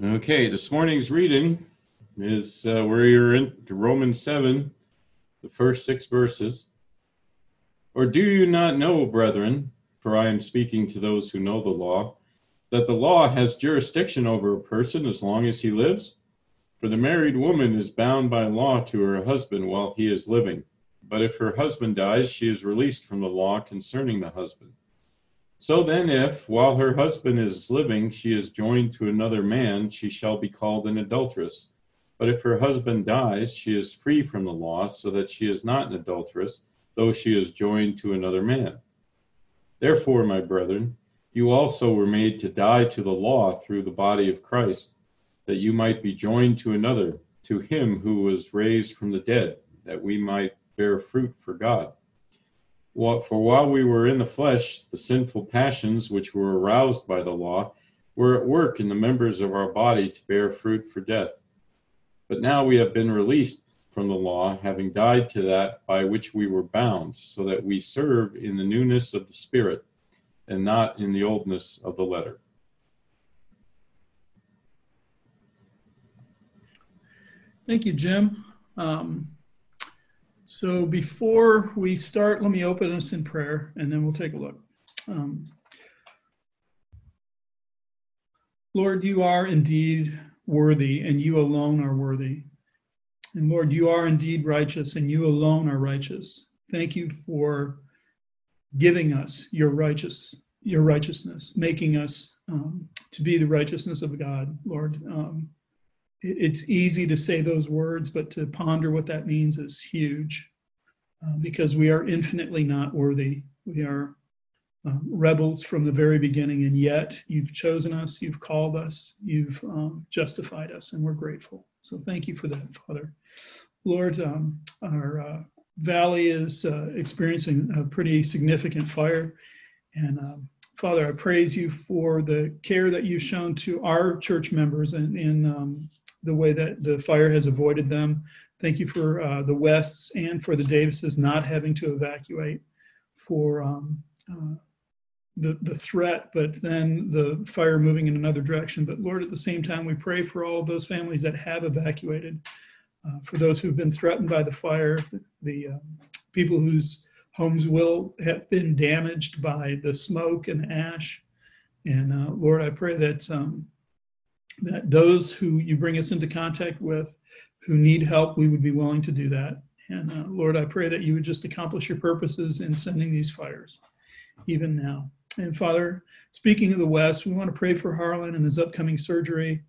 Okay, this morning's reading is uh, where you're in Romans 7, the first six verses. Or do you not know, brethren, for I am speaking to those who know the law, that the law has jurisdiction over a person as long as he lives? For the married woman is bound by law to her husband while he is living. But if her husband dies, she is released from the law concerning the husband. So then, if, while her husband is living, she is joined to another man, she shall be called an adulteress. But if her husband dies, she is free from the law, so that she is not an adulteress, though she is joined to another man. Therefore, my brethren, you also were made to die to the law through the body of Christ, that you might be joined to another, to him who was raised from the dead, that we might bear fruit for God. For while we were in the flesh, the sinful passions which were aroused by the law were at work in the members of our body to bear fruit for death. But now we have been released from the law, having died to that by which we were bound, so that we serve in the newness of the Spirit and not in the oldness of the letter. Thank you, Jim. Um, so before we start, let me open us in prayer and then we'll take a look. Um, Lord, you are indeed worthy and you alone are worthy. And Lord, you are indeed righteous and you alone are righteous. Thank you for giving us your righteous your righteousness, making us um, to be the righteousness of God, Lord. Um, it's easy to say those words, but to ponder what that means is huge uh, because we are infinitely not worthy. We are um, rebels from the very beginning, and yet you've chosen us, you've called us, you've um, justified us, and we're grateful. So thank you for that, Father. Lord, um, our uh, valley is uh, experiencing a pretty significant fire. And um, Father, I praise you for the care that you've shown to our church members and in the way that the fire has avoided them. Thank you for uh, the Wests and for the Davises not having to evacuate for um, uh, the, the threat, but then the fire moving in another direction. But Lord, at the same time, we pray for all of those families that have evacuated, uh, for those who've been threatened by the fire, the, the um, people whose homes will have been damaged by the smoke and ash. And uh, Lord, I pray that um, that those who you bring us into contact with who need help, we would be willing to do that. And uh, Lord, I pray that you would just accomplish your purposes in sending these fires, even now. And Father, speaking of the West, we want to pray for Harlan and his upcoming surgery.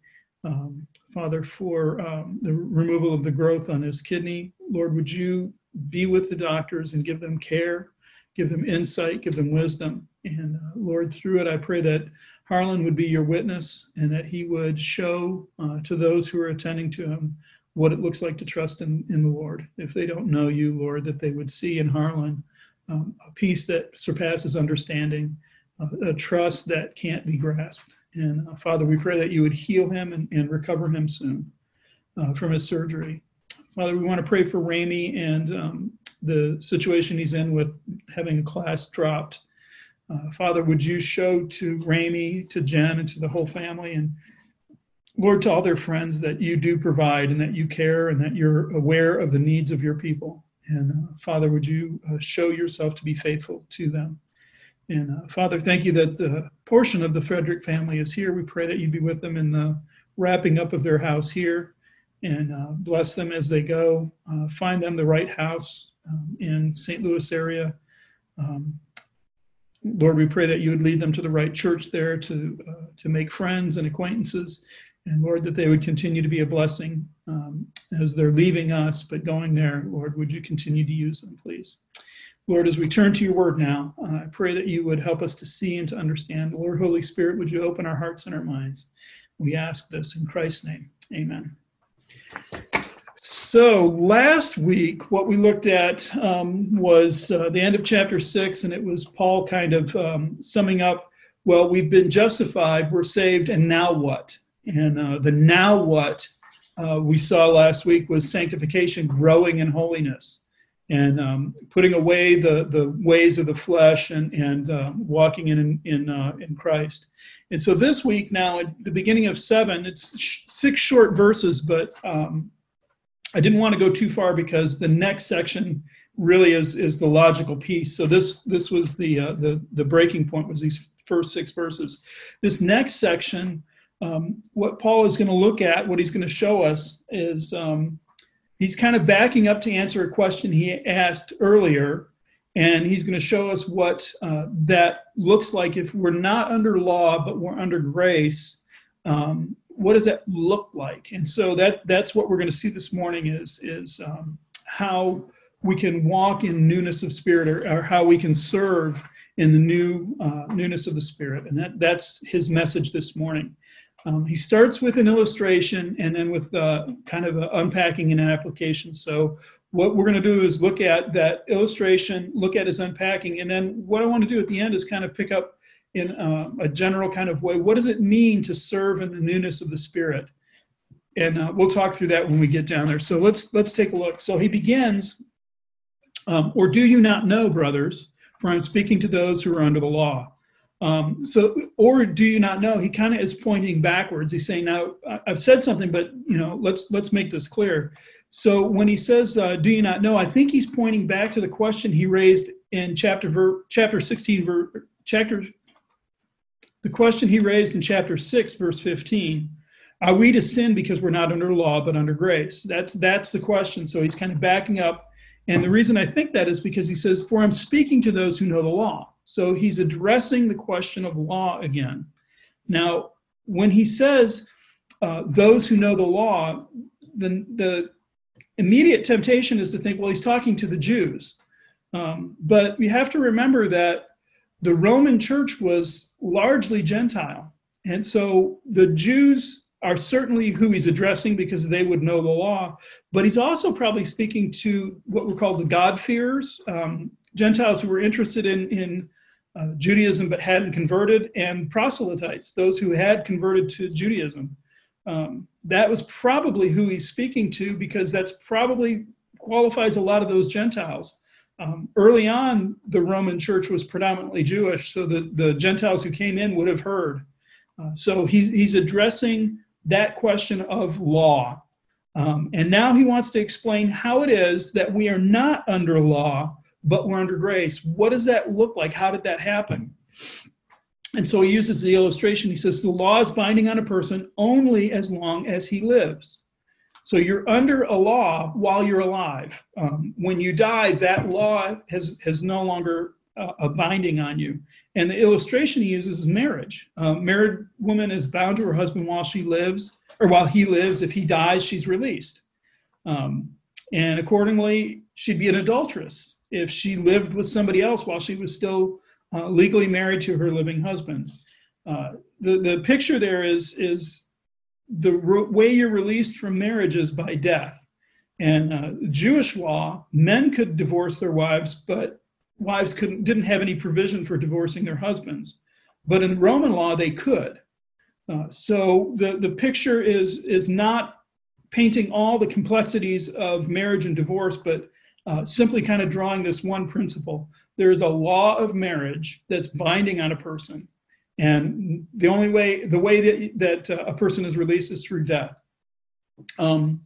Um, Father, for um, the removal of the growth on his kidney. Lord, would you be with the doctors and give them care, give them insight, give them wisdom. And uh, Lord, through it, I pray that Harlan would be your witness and that he would show uh, to those who are attending to him what it looks like to trust in, in the Lord. If they don't know you, Lord, that they would see in Harlan um, a peace that surpasses understanding, uh, a trust that can't be grasped. And uh, Father, we pray that you would heal him and, and recover him soon uh, from his surgery. Father, we want to pray for Ramey and um, the situation he's in with having a class dropped. Uh, Father, would you show to Ramey, to Jen, and to the whole family and Lord, to all their friends, that you do provide and that you care and that you're aware of the needs of your people. And uh, Father, would you uh, show yourself to be faithful to them? And uh, Father, thank you that the portion of the Frederick family is here. We pray that you'd be with them in the wrapping up of their house here and uh, bless them as they go. Uh, find them the right house um, in St. Louis area. Um, Lord, we pray that you would lead them to the right church there to uh, to make friends and acquaintances and Lord, that they would continue to be a blessing um, as they're leaving us, but going there, Lord, would you continue to use them, please? Lord, as we turn to your word now, uh, I pray that you would help us to see and to understand. Lord, Holy Spirit, would you open our hearts and our minds? We ask this in Christ's name. Amen. So, last week, what we looked at um, was uh, the end of chapter six, and it was Paul kind of um, summing up well, we've been justified, we're saved, and now what? And uh, the now what uh, we saw last week was sanctification, growing in holiness. and um, putting away the, the ways of the flesh and, and uh, walking in, in, uh, in Christ. And so this week, now at the beginning of seven, it's sh- six short verses, but um, I didn't want to go too far because the next section really is, is the logical piece. So this, this was the, uh, the, the breaking point was these first six verses. This next section, um, what Paul is going to look at, what he's going to show us is um, he's kind of backing up to answer a question he asked earlier, and he's going to show us what uh, that looks like if we're not under law but we're under grace. Um, what does that look like? And so that that's what we're going to see this morning is is um, how we can walk in newness of spirit, or, or how we can serve in the new uh, newness of the spirit, and that that's his message this morning. Um, he starts with an illustration and then with uh, kind of unpacking an application. So what we're going to do is look at that illustration, look at his unpacking, and then what I want to do at the end is kind of pick up in uh, a general kind of way. What does it mean to serve in the newness of the Spirit? And uh, we'll talk through that when we get down there. So let's let's take a look. So he begins, um, or do you not know, brothers? For I'm speaking to those who are under the law um, so, or do you not know? He kind of is pointing backwards. He's saying, "Now, I've said something, but you know, let's let's make this clear." So, when he says, uh, "Do you not know?" I think he's pointing back to the question he raised in chapter ver- chapter sixteen, ver- chapter the question he raised in chapter six, verse fifteen. Are we to sin because we're not under law but under grace? That's that's the question. So he's kind of backing up, and the reason I think that is because he says, "For I'm speaking to those who know the law." So he's addressing the question of law again. Now, when he says uh, those who know the law, then the immediate temptation is to think, well, he's talking to the Jews. Um, but we have to remember that the Roman church was largely Gentile. And so the Jews are certainly who he's addressing because they would know the law. But he's also probably speaking to what were called the God-fearers, um, Gentiles who were interested in, in uh, Judaism but hadn't converted, and proselytes, those who had converted to Judaism. Um, that was probably who he's speaking to because that's probably qualifies a lot of those Gentiles. Um, early on, the Roman church was predominantly Jewish, so the, the Gentiles who came in would have heard. Uh, so he, he's addressing that question of law. Um, and now he wants to explain how it is that we are not under law, but we're under grace. What does that look like? How did that happen? And so he uses the illustration. He says the law is binding on a person only as long as he lives. So you're under a law while you're alive. Um, when you die, that law has, has no longer uh, a binding on you. And the illustration he uses is marriage. A married woman is bound to her husband while she lives, or while he lives. If he dies, she's released. Um, and accordingly, she'd be an adulteress if she lived with somebody else while she was still uh, legally married to her living husband. Uh, the, the picture there is, is the re- way you're released from marriage is by death. And uh, Jewish law, men could divorce their wives, but wives couldn't, didn't have any provision for divorcing their husbands. But in Roman law, they could. Uh, so the, the picture is, is not painting all the complexities of marriage and divorce, but uh, simply kind of drawing this one principle. There is a law of marriage that's binding on a person. And the only way, the way that, that uh, a person is released is through death. Um,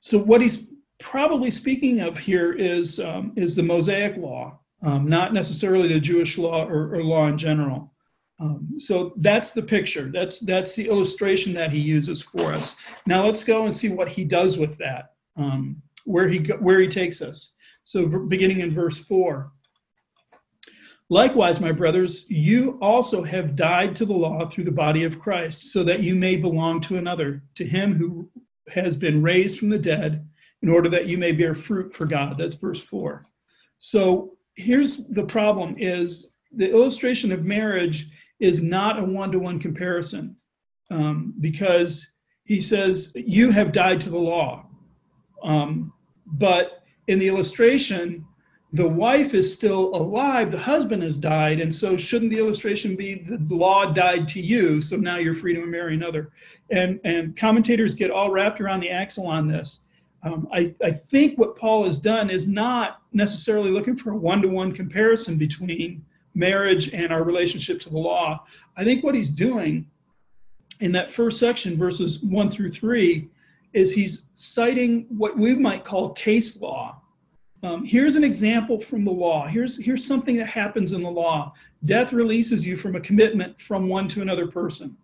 so what he's probably speaking of here is, um, is the Mosaic law, um, not necessarily the Jewish law or, or law in general. Um, so that's the picture. That's that's the illustration that he uses for us. Now let's go and see what he does with that. Um, where he where he takes us. So beginning in verse 4. Likewise, my brothers, you also have died to the law through the body of Christ, so that you may belong to another, to him who has been raised from the dead, in order that you may bear fruit for God. That's verse 4. So here's the problem is the illustration of marriage is not a one-to-one comparison um, because he says you have died to the law um, but in the illustration, the wife is still alive, the husband has died, and so shouldn't the illustration be the law died to you, so now you're free to marry another? And and commentators get all wrapped around the axle on this. Um, I, I think what Paul has done is not necessarily looking for a one to one comparison between marriage and our relationship to the law. I think what he's doing in that first section, verses one through three, is he's citing what we might call case law. Um, here's an example from the law. Here's, here's something that happens in the law. Death releases you from a commitment from one to another person.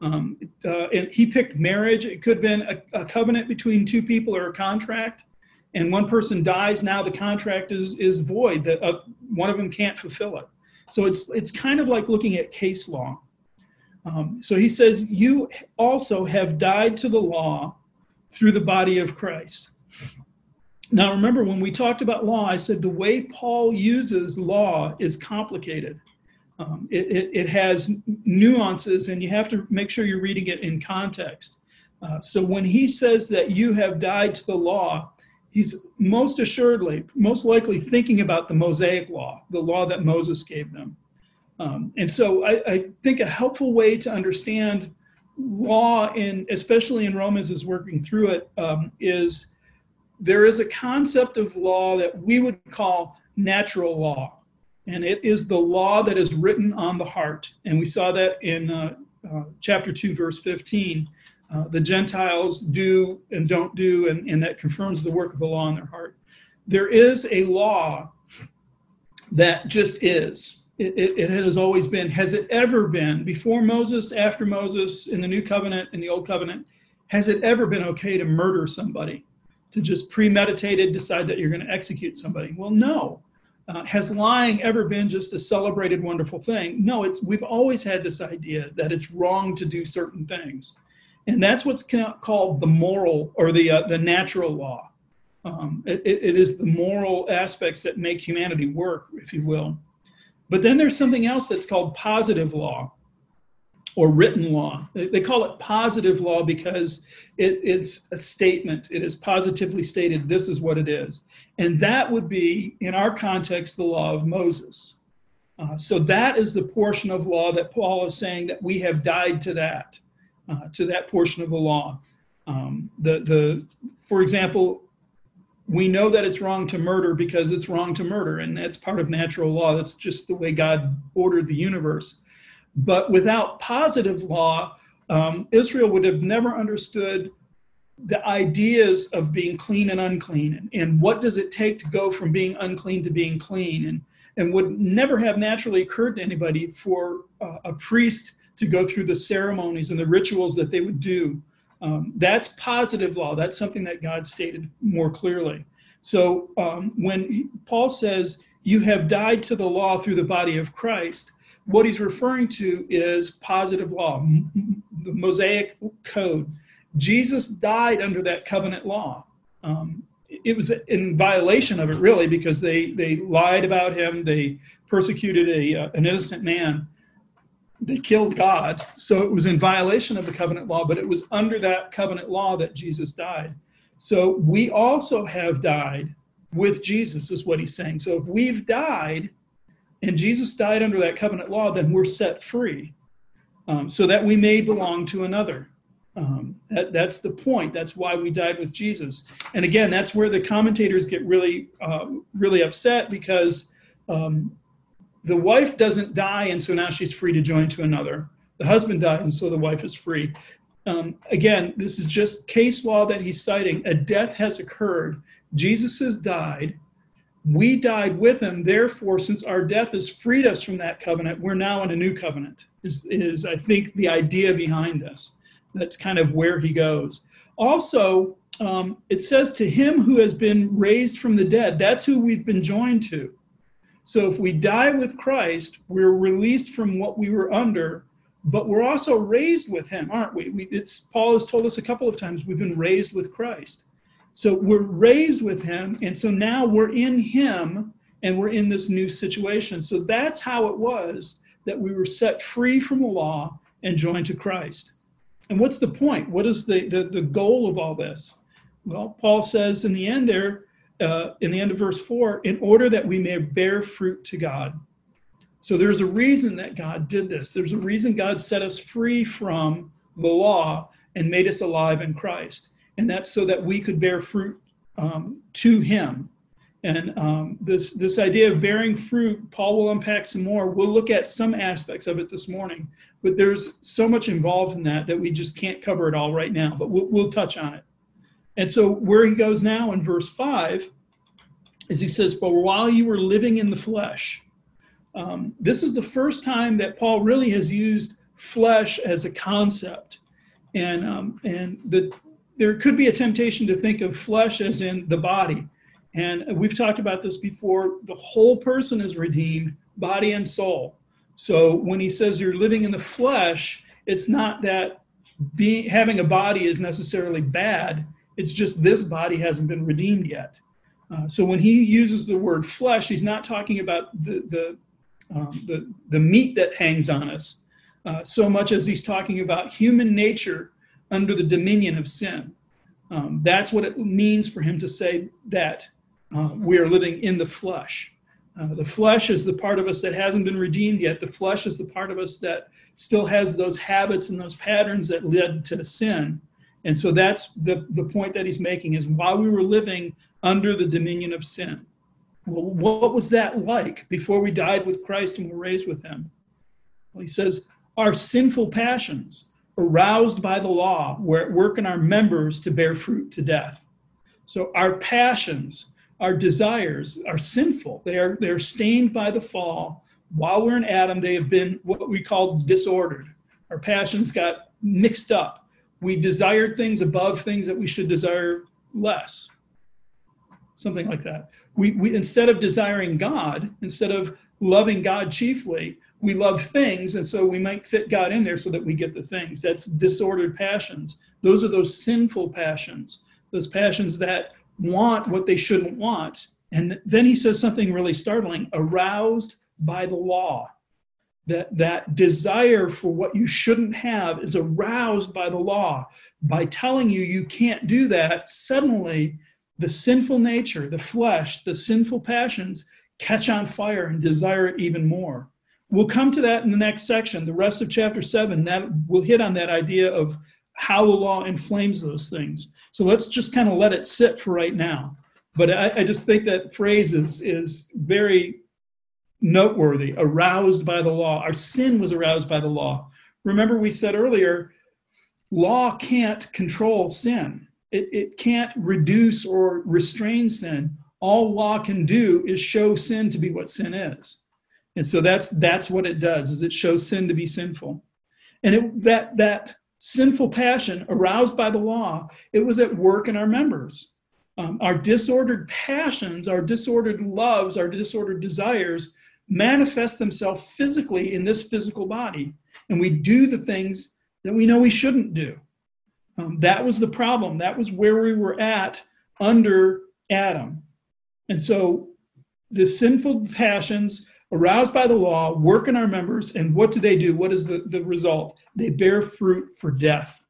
Um, uh, and he picked marriage. It could have been a, a, covenant between two people or a contract. And one person dies. Now the contract is is void. That uh, one of them can't fulfill it. So it's it's kind of like looking at case law. Um, so he says, you also have died to the law through the body of Christ. Now remember, when we talked about law, I said the way Paul uses law is complicated. Um, it, it, it, has nuances, and you have to make sure you're reading it in context. Uh, so when he says that you have died to the law, he's most assuredly, most likely thinking about the Mosaic law, the law that Moses gave them. Um, and so I, I, think a helpful way to understand law, in especially in Romans, is working through it, um, is there is a concept of law that we would call natural law and it is the law that is written on the heart. And we saw that in uh, uh, chapter 2, verse 15. Uh, the Gentiles do and don't do, and, and that confirms the work of the law in their heart. There is a law that just is. It, it, it, has always been. Has it ever been, before Moses, after Moses, in the New Covenant, in the Old Covenant, has it ever been okay to murder somebody? To just premeditated decide that you're going to execute somebody? Well, no. Uh, has lying ever been just a celebrated wonderful thing? No, it's we've always had this idea that it's wrong to do certain things, and that's what's called the moral or the uh, the natural law. Um, it, it is the moral aspects that make humanity work, if you will. But then there's something else that's called positive law or written law. They call it positive law because it, it's a statement. It is positively stated, this is what it is. And that would be, in our context, the law of Moses. Uh, so that is the portion of law that Paul is saying that we have died to that, uh, to that portion of the law. Um, the, the, for example, we know that it's wrong to murder because it's wrong to murder, and that's part of natural law. That's just the way God ordered the universe. But without positive law, um, Israel would have never understood the ideas of being clean and unclean and, and what does it take to go from being unclean to being clean? And and would never have naturally occurred to anybody for uh, a priest to go through the ceremonies and the rituals that they would do. Um, that's positive law. That's something that god stated more clearly. So um, when he, paul says you have died to the law through the body of christ what he's referring to is positive law the mosaic code Jesus died under that covenant law. Um, it was in violation of it, really, because they, they lied about him, they persecuted a, uh, an innocent man, they killed God. So it was in violation of the covenant law, but it was under that covenant law that Jesus died. So we also have died with Jesus, is what he's saying. So if we've died and Jesus died under that covenant law, then we're set free um, so that we may belong to another. Um, that, that's the point. That's why we died with Jesus. And again, that's where the commentators get really, uh, really upset because um, the wife doesn't die, and so now she's free to join to another. The husband died, and so the wife is free. Um, again, this is just case law that he's citing. A death has occurred. Jesus has died. We died with him. Therefore, since our death has freed us from that covenant, we're now in a new covenant. Is, is I think the idea behind this that's kind of where he goes. Also, um, it says to him who has been raised from the dead, that's who we've been joined to. So if we die with Christ, we're released from what we were under, but we're also raised with him, aren't we? we it's, Paul has told us a couple of times we've been raised with Christ. So we're raised with him, and so now we're in him and we're in this new situation. So that's how it was that we were set free from the law and joined to Christ. And what's the point? What is the, the, the goal of all this? Well, Paul says in the end there, uh, in the end of verse 4, in order that we may bear fruit to God. So there's a reason that God did this. There's a reason God set us free from the law and made us alive in Christ. And that's so that we could bear fruit um, to Him. And um, this this idea of bearing fruit, Paul will unpack some more. We'll look at some aspects of it this morning, but there's so much involved in that that we just can't cover it all right now. But we'll, we'll touch on it. And so where he goes now in verse five is he says, "For while you were living in the flesh." Um, this is the first time that Paul really has used flesh as a concept, and um, and the there could be a temptation to think of flesh as in the body, and we've talked about this before. The whole person is redeemed, body and soul. So when he says you're living in the flesh, it's not that being having a body is necessarily bad. It's just this body hasn't been redeemed yet. Uh, so when he uses the word flesh, he's not talking about the the um, the, the meat that hangs on us, uh, so much as he's talking about human nature under the dominion of sin. Um, that's what it means for him to say that uh, we are living in the flesh. Uh, the flesh is the part of us that hasn't been redeemed yet. The flesh is the part of us that still has those habits and those patterns that led to sin. And so that's the, the point that he's making is while we were living under the dominion of sin. Well, what was that like before we died with Christ and were raised with him? Well, he says, Our sinful passions, aroused by the law, were at work in our members to bear fruit to death. So our passions, our desires are sinful. They are they're stained by the fall. While we're in Adam, they have been what we call disordered. Our passions got mixed up. We desired things above things that we should desire less. Something like that we, we instead of desiring God, instead of loving God chiefly, we love things, and so we might fit God in there so that we get the things. That's disordered passions. Those are those sinful passions, those passions that want what they shouldn't want. And then he says something really startling aroused by the law. That, that desire for what you shouldn't have is aroused by the law. By telling you you can't do that, suddenly the sinful nature, the flesh, the sinful passions catch on fire and desire it even more. We'll come to that in the next section. The rest of chapter seven, that will hit on that idea of how the law inflames those things. So let's just kind of let it sit for right now. But I, I just think that phrase is, is very noteworthy, aroused by the law. Our sin was aroused by the law. Remember, we said earlier, law can't control sin. It, it can't reduce or restrain sin. All law can do is show sin to be what sin is. And so that's that's what it does is it shows sin to be sinful. And it, that that sinful passion aroused by the law, it was at work in our members. Um, our disordered passions, our disordered loves, our disordered desires manifest themselves physically in this physical body. And we do the things that we know we shouldn't do. Um, that was the problem. That was where we were at under Adam. And so the sinful passions aroused by the law work in our members. And what do they do? What is the, the result? They bear fruit for death.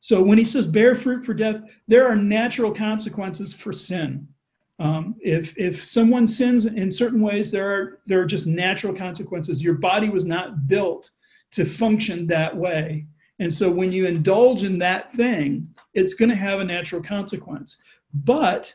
So when he says bear fruit for death, there are natural consequences for sin. Um, if if someone sins in certain ways, there are there are just natural consequences. Your body was not built to function that way. And so when you indulge in that thing, it's going to have a natural consequence. But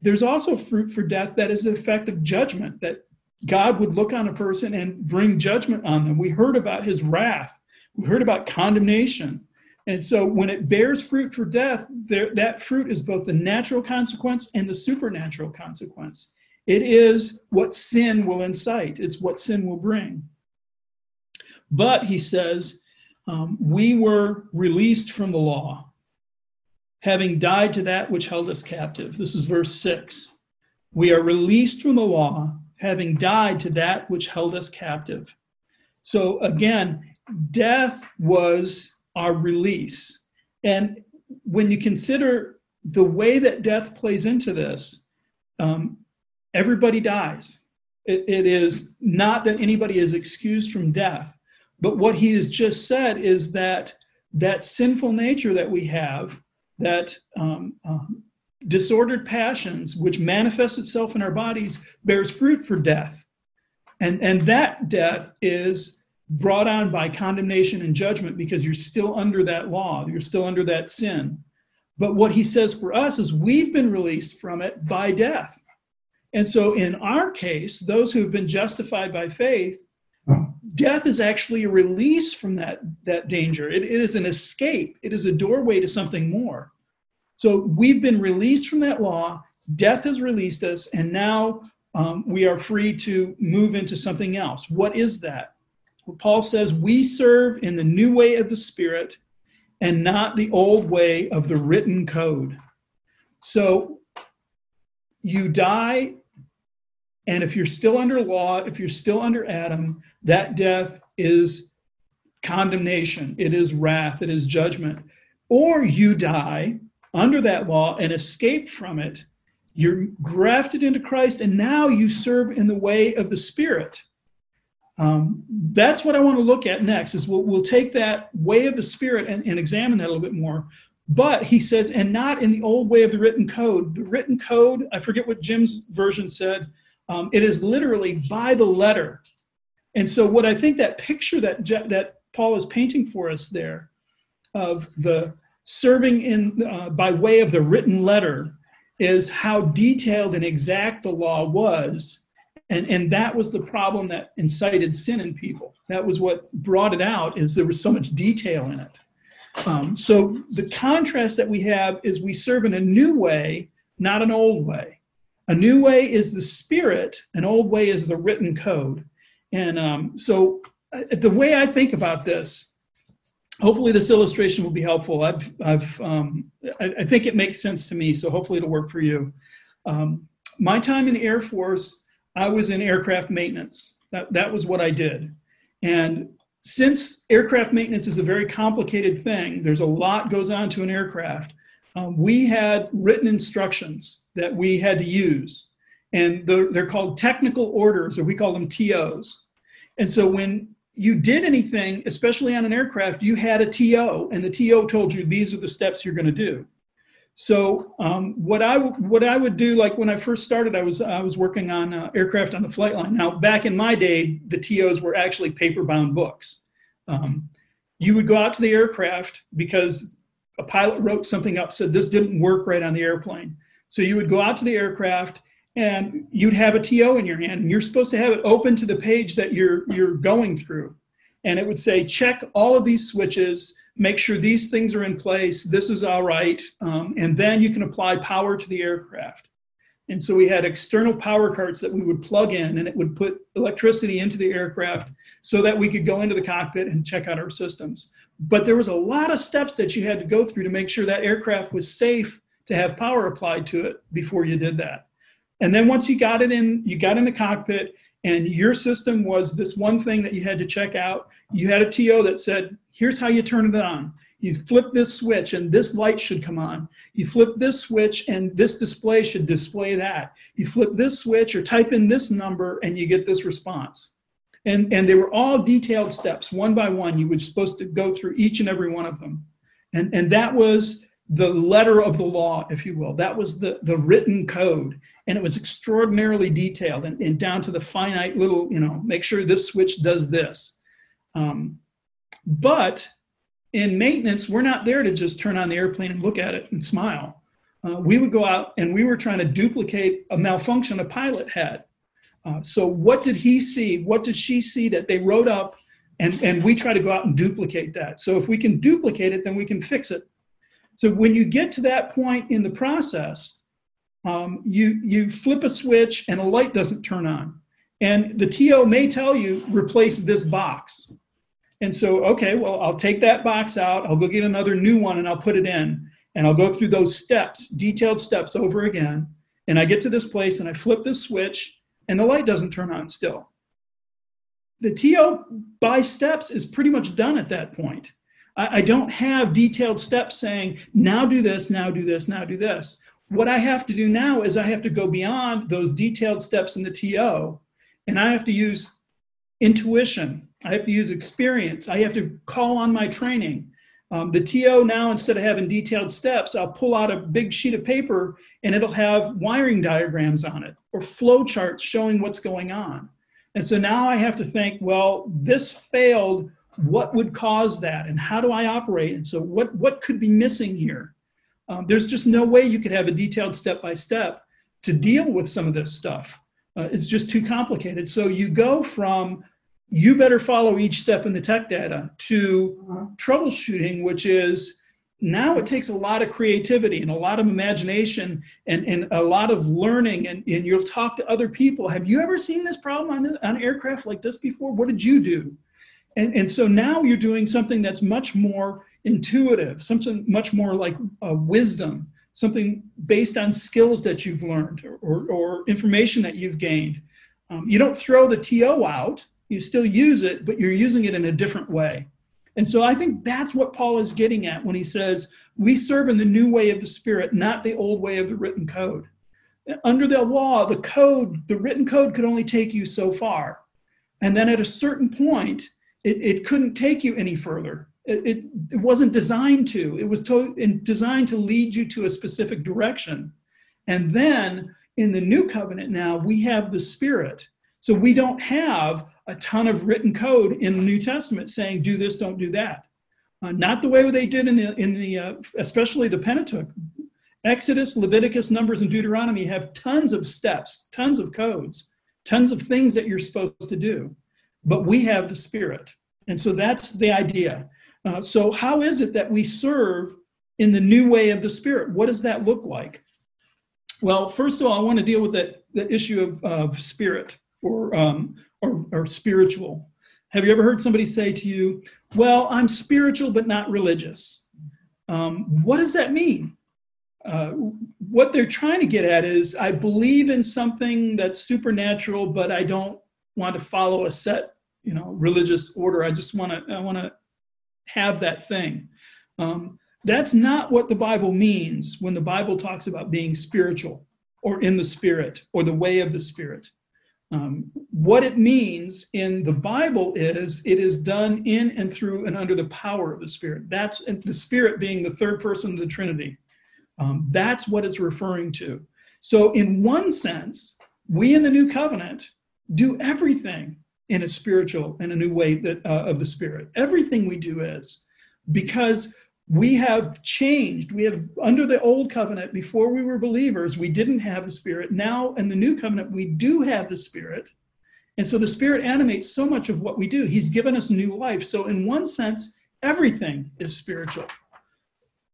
there's also fruit for death that is the effect of judgment, that God would look on a person and bring judgment on them. We heard about his wrath, we heard about condemnation. And so when it bears fruit for death, there, that fruit is both the natural consequence and the supernatural consequence. It is what sin will incite, it's what sin will bring. But he says, um, we were released from the law, having died to that which held us captive. This is verse 6. We are released from the law, having died to that which held us captive. So again, death was our release. And when you consider the way that death plays into this, um, everybody dies. It, it is not that anybody is excused from death, but what he has just said is that that sinful nature that we have, that um, um, disordered passions, which manifests itself in our bodies, bears fruit for death. And, and that death is brought on by condemnation and judgment because you're still under that law, you're still under that sin. But what he says for us is we've been released from it by death. And so in our case, those who have been justified by faith, death is actually a release from that, that danger. It, it is an escape, it is a doorway to something more. So we've been released from that law, death has released us, and now um, we are free to move into something else. What is that? Well, Paul says we serve in the new way of the Spirit and not the old way of the written code. So you die, and if you're still under law, if you're still under Adam, that death is condemnation, it is wrath, it is judgment. Or you die under that law and escape from it. You're grafted into Christ, and now you serve in the way of the Spirit. Um, that's what I want to look at next. Is we'll, we'll take that way of the Spirit and, and examine that a little bit more. But he says, and not in the old way of the written code. The written code, I forget what Jim's version said. Um, it is literally by the letter. And so, what I think that picture that that Paul is painting for us there, of the serving in uh, by way of the written letter, is how detailed and exact the law was. And and that was the problem that incited sin in people. That was what brought it out is there was so much detail in it. Um, so the contrast that we have is we serve in a new way not an old way. A new way is the spirit an old way is the written code. And um, so uh, the way i think about this hopefully this illustration will be helpful i've, I've um, I, I, think it makes sense to me so hopefully it'll work for you um, my time in the air force I was in aircraft maintenance. That, that was what I did. And since aircraft maintenance is a very complicated thing, there's a lot goes on to an aircraft. Um, we had written instructions that we had to use, and they're, they're called technical orders, or we call them TOs. And so when you did anything, especially on an aircraft, you had a TO, and the TO told you these are the steps you're going to do. So um, what I what I would do, like when I first started, I was I was working on uh, aircraft on the flight line. Now, back in my day, the TOs were actually paper-bound books. Um, you would go out to the aircraft because a pilot wrote something up said this didn't work right on the airplane. So you would go out to the aircraft and you'd have a TO in your hand, and you're supposed to have it open to the page that you're you're going through, and it would say check all of these switches make sure these things are in place, this is all right, um, and then you can apply power to the aircraft. And so we had external power carts that we would plug in, and it would put electricity into the aircraft so that we could go into the cockpit and check out our systems. But there was a lot of steps that you had to go through to make sure that aircraft was safe to have power applied to it before you did that. And then once you got it in, you got in the cockpit, and your system was this one thing that you had to check out. You had a TO that said, here's how you turn it on. You flip this switch and this light should come on. You flip this switch and this display should display that. You flip this switch or type in this number and you get this response. And, and they were all detailed steps, one by one. You were supposed to go through each and every one of them. And, and that was the letter of the law, if you will. That was the, the written code. And it was extraordinarily detailed and, and down to the finite little, you know, make sure this switch does this. Um, but in maintenance, we're not there to just turn on the airplane and look at it and smile. Uh, we would go out and we were trying to duplicate a malfunction a pilot had. Uh, so, what did he see? What did she see that they wrote up? And, and we try to go out and duplicate that. So, if we can duplicate it, then we can fix it. So, when you get to that point in the process, um, you, you flip a switch and a light doesn't turn on. And the TO may tell you, replace this box. And so, okay, well, I'll take that box out, I'll go get another new one and I'll put it in. And I'll go through those steps, detailed steps over again. And I get to this place and I flip this switch and the light doesn't turn on still. The TO by steps is pretty much done at that point. I, I don't have detailed steps saying, now do this, now do this, now do this. What I have to do now is I have to go beyond those detailed steps in the TO and I have to use intuition I have to use experience. I have to call on my training. Um, the TO now, instead of having detailed steps, I'll pull out a big sheet of paper and it'll have wiring diagrams on it or flow charts showing what's going on. And so now I have to think, well, this failed. What would cause that? And how do I operate? And so what, what could be missing here? Um, there's just no way you could have a detailed step by step to deal with some of this stuff. Uh, it's just too complicated. So you go from you better follow each step in the tech data to troubleshooting, which is now it takes a lot of creativity and a lot of imagination and, and a lot of learning and, and you'll talk to other people have you ever seen this problem on, on aircraft like this before what did you do and, and so now you're doing something that's much more intuitive something much more like uh, wisdom something based on skills that you've learned or, or, or information that you've gained um, you don't throw the TO out you still use it but you're using it in a different way and so I think that's what Paul is getting at when he says, we serve in the new way of the Spirit, not the old way of the written code. Under the law, the code, the written code could only take you so far. And then at a certain point, it, it couldn't take you any further. It, it, it wasn't designed to, it was to, designed to lead you to a specific direction. And then in the new covenant now, we have the Spirit. So we don't have a ton of written code in the New Testament saying, do this, don't do that. Uh, not the way they did in the, in the uh, especially the Pentateuch. Exodus, Leviticus, Numbers, and Deuteronomy have tons of steps, tons of codes, tons of things that you're supposed to do. But we have the Spirit. And so that's the idea. Uh, so, how is it that we serve in the new way of the Spirit? What does that look like? Well, first of all, I want to deal with that, the issue of, of spirit or um, or, or spiritual. Have you ever heard somebody say to you, Well, I'm spiritual but not religious? Um, what does that mean? Uh, what they're trying to get at is I believe in something that's supernatural, but I don't want to follow a set, you know, religious order. I just want to I want to have that thing. Um, that's not what the Bible means when the Bible talks about being spiritual or in the Spirit or the way of the Spirit. Um, what it means in the Bible is it is done in and through and under the power of the Spirit. That's the Spirit being the third person of the Trinity. Um, that's what it's referring to. So, in one sense, we in the New Covenant do everything in a spiritual and a new way that uh, of the Spirit. Everything we do is because we have changed. We have, under the old covenant, before we were believers, we didn't have the Spirit. Now, in the new covenant, we do have the Spirit. And so the Spirit animates so much of what we do. He's given us new life. So, in one sense, everything is spiritual.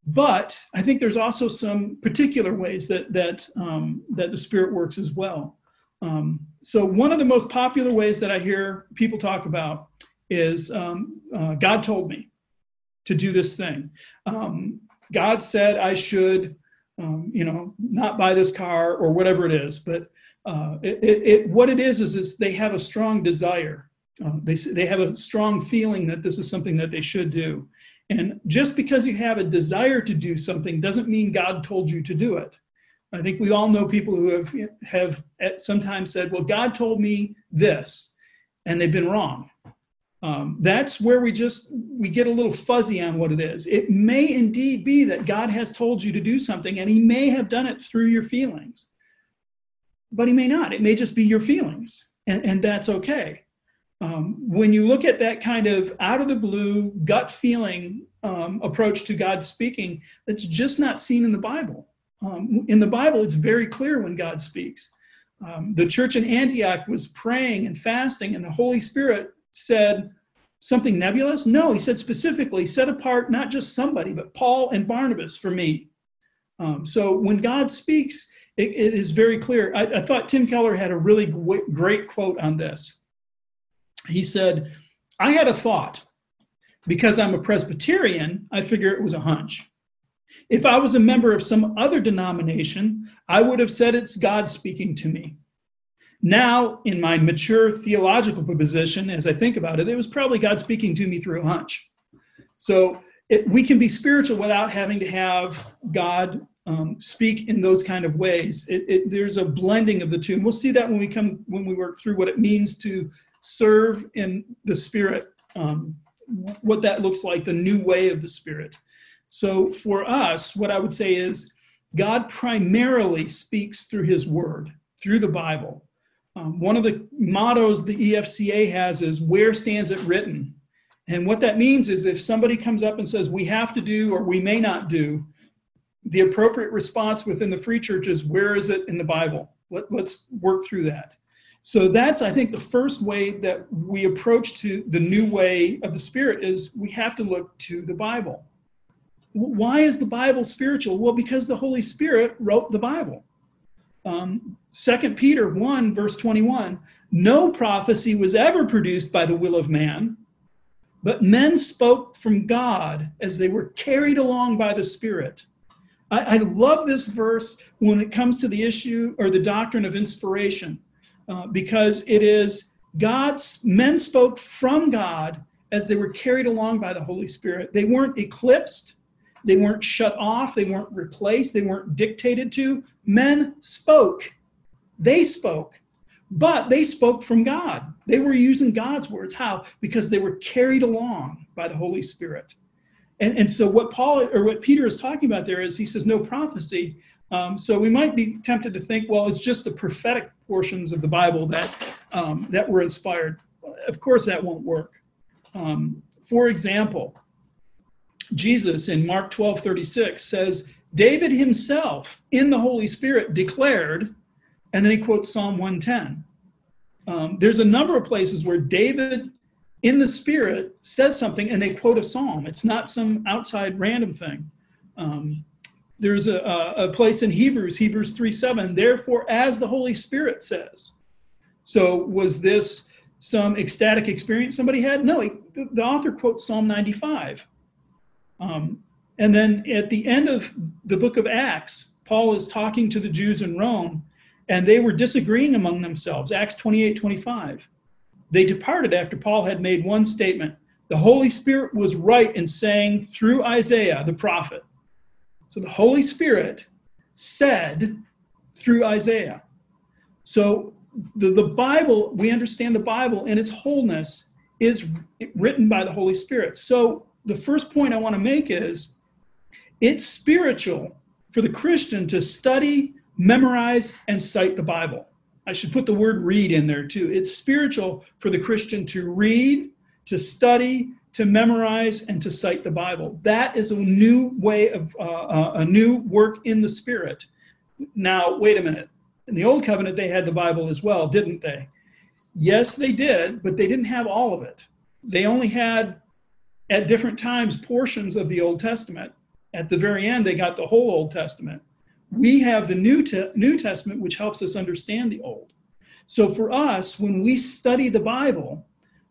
But I think there's also some particular ways that, that, um, that the Spirit works as well. Um, so, one of the most popular ways that I hear people talk about is um, uh, God told me to do this thing. Um, God said I should, um, you know, not buy this car or whatever it is. But uh, it, it, it, what it is, is is they have a strong desire. Uh, they they have a strong feeling that this is something that they should do. And just because you have a desire to do something doesn't mean God told you to do it. I think we all know people who have have sometimes said, "Well, God told me this," and they've been wrong. Um, that's where we just we get a little fuzzy on what it is. It may indeed be that god has told you to do something and he may have done it through your feelings but he may not. It may just be your feelings and, and that's okay. Um, when you look at that kind of out of the blue gut feeling um, approach to god speaking that's just not seen in the bible um, in the bible it's very clear when god speaks um, the church in antioch was praying and fasting and the holy spirit said something nebulous? No, he said specifically, set apart not just somebody, but Paul and Barnabas for me. Um, so when God speaks, it, it is very clear. I, I, thought Tim Keller had a really great quote on this. He said, I had a thought. Because I'm a Presbyterian, I figure it was a hunch. If I was a member of some other denomination, I would have said it's God speaking to me. Now, in my mature theological position, as I think about it, it was probably God speaking to me through a hunch. So it, we can be spiritual without having to have God um, speak in those kind of ways. It, it, there's a blending of the two. And we'll see that when we come when we work through what it means to serve in the Spirit, um, what that looks like, the new way of the Spirit. So for us, what I would say is God primarily speaks through His Word, through the Bible. Um, one of the mottos the EFCA has is where stands it written? And what that means is if somebody comes up and says we have to do or we may not do, the appropriate response within the free church is where is it in the Bible? Let, let's work through that. So that's, I think, the first way that we approach to the new way of the Spirit is we have to look to the Bible. Why is the Bible spiritual? Well, because the Holy Spirit wrote the Bible. Um, 2 Peter 1, verse 21 No prophecy was ever produced by the will of man, but men spoke from God as they were carried along by the Spirit. I, I love this verse when it comes to the issue or the doctrine of inspiration, uh, because it is God's men spoke from God as they were carried along by the Holy Spirit. They weren't eclipsed, they weren't shut off, they weren't replaced, they weren't dictated to. Men spoke. They spoke, but they spoke from God. They were using God's words. How? Because they were carried along by the Holy Spirit. And, and so what Paul or what Peter is talking about there is he says no prophecy. Um, so we might be tempted to think, well, it's just the prophetic portions of the Bible that um, that were inspired. Of course, that won't work. Um, for example, Jesus in Mark 12 36 says, David himself in the Holy Spirit declared, and then he quotes Psalm 110. Um, there's a number of places where David in the spirit says something and they quote a psalm. It's not some outside random thing. Um, there's a, a, place in Hebrews, Hebrews 3 7, therefore, as the Holy Spirit says. So, was this some ecstatic experience somebody had? No, he, the, the, author quotes Psalm 95. Um, and then at the end of the book of Acts, Paul is talking to the Jews in Rome, and they were disagreeing among themselves. Acts 28 25. They departed after Paul had made one statement The Holy Spirit was right in saying through Isaiah the prophet. So the Holy Spirit said through Isaiah. So the, the Bible, we understand the Bible in its wholeness is written by the Holy Spirit. So the first point I want to make is it's spiritual for the Christian to study, memorize, and cite the Bible. I should put the word read in there too. It's spiritual for the Christian to read, to study, to memorize, and to cite the Bible. That is a new way of uh, uh, a new work in the Spirit. Now, wait a minute. In the Old Covenant, they had the Bible as well, didn't they? Yes, they did, but they didn't have all of it. They only had, at different times, portions of the Old Testament. At the very end, they got the whole Old Testament we have the New, Te- New Testament, which helps us understand the Old. So for us, when we study the Bible,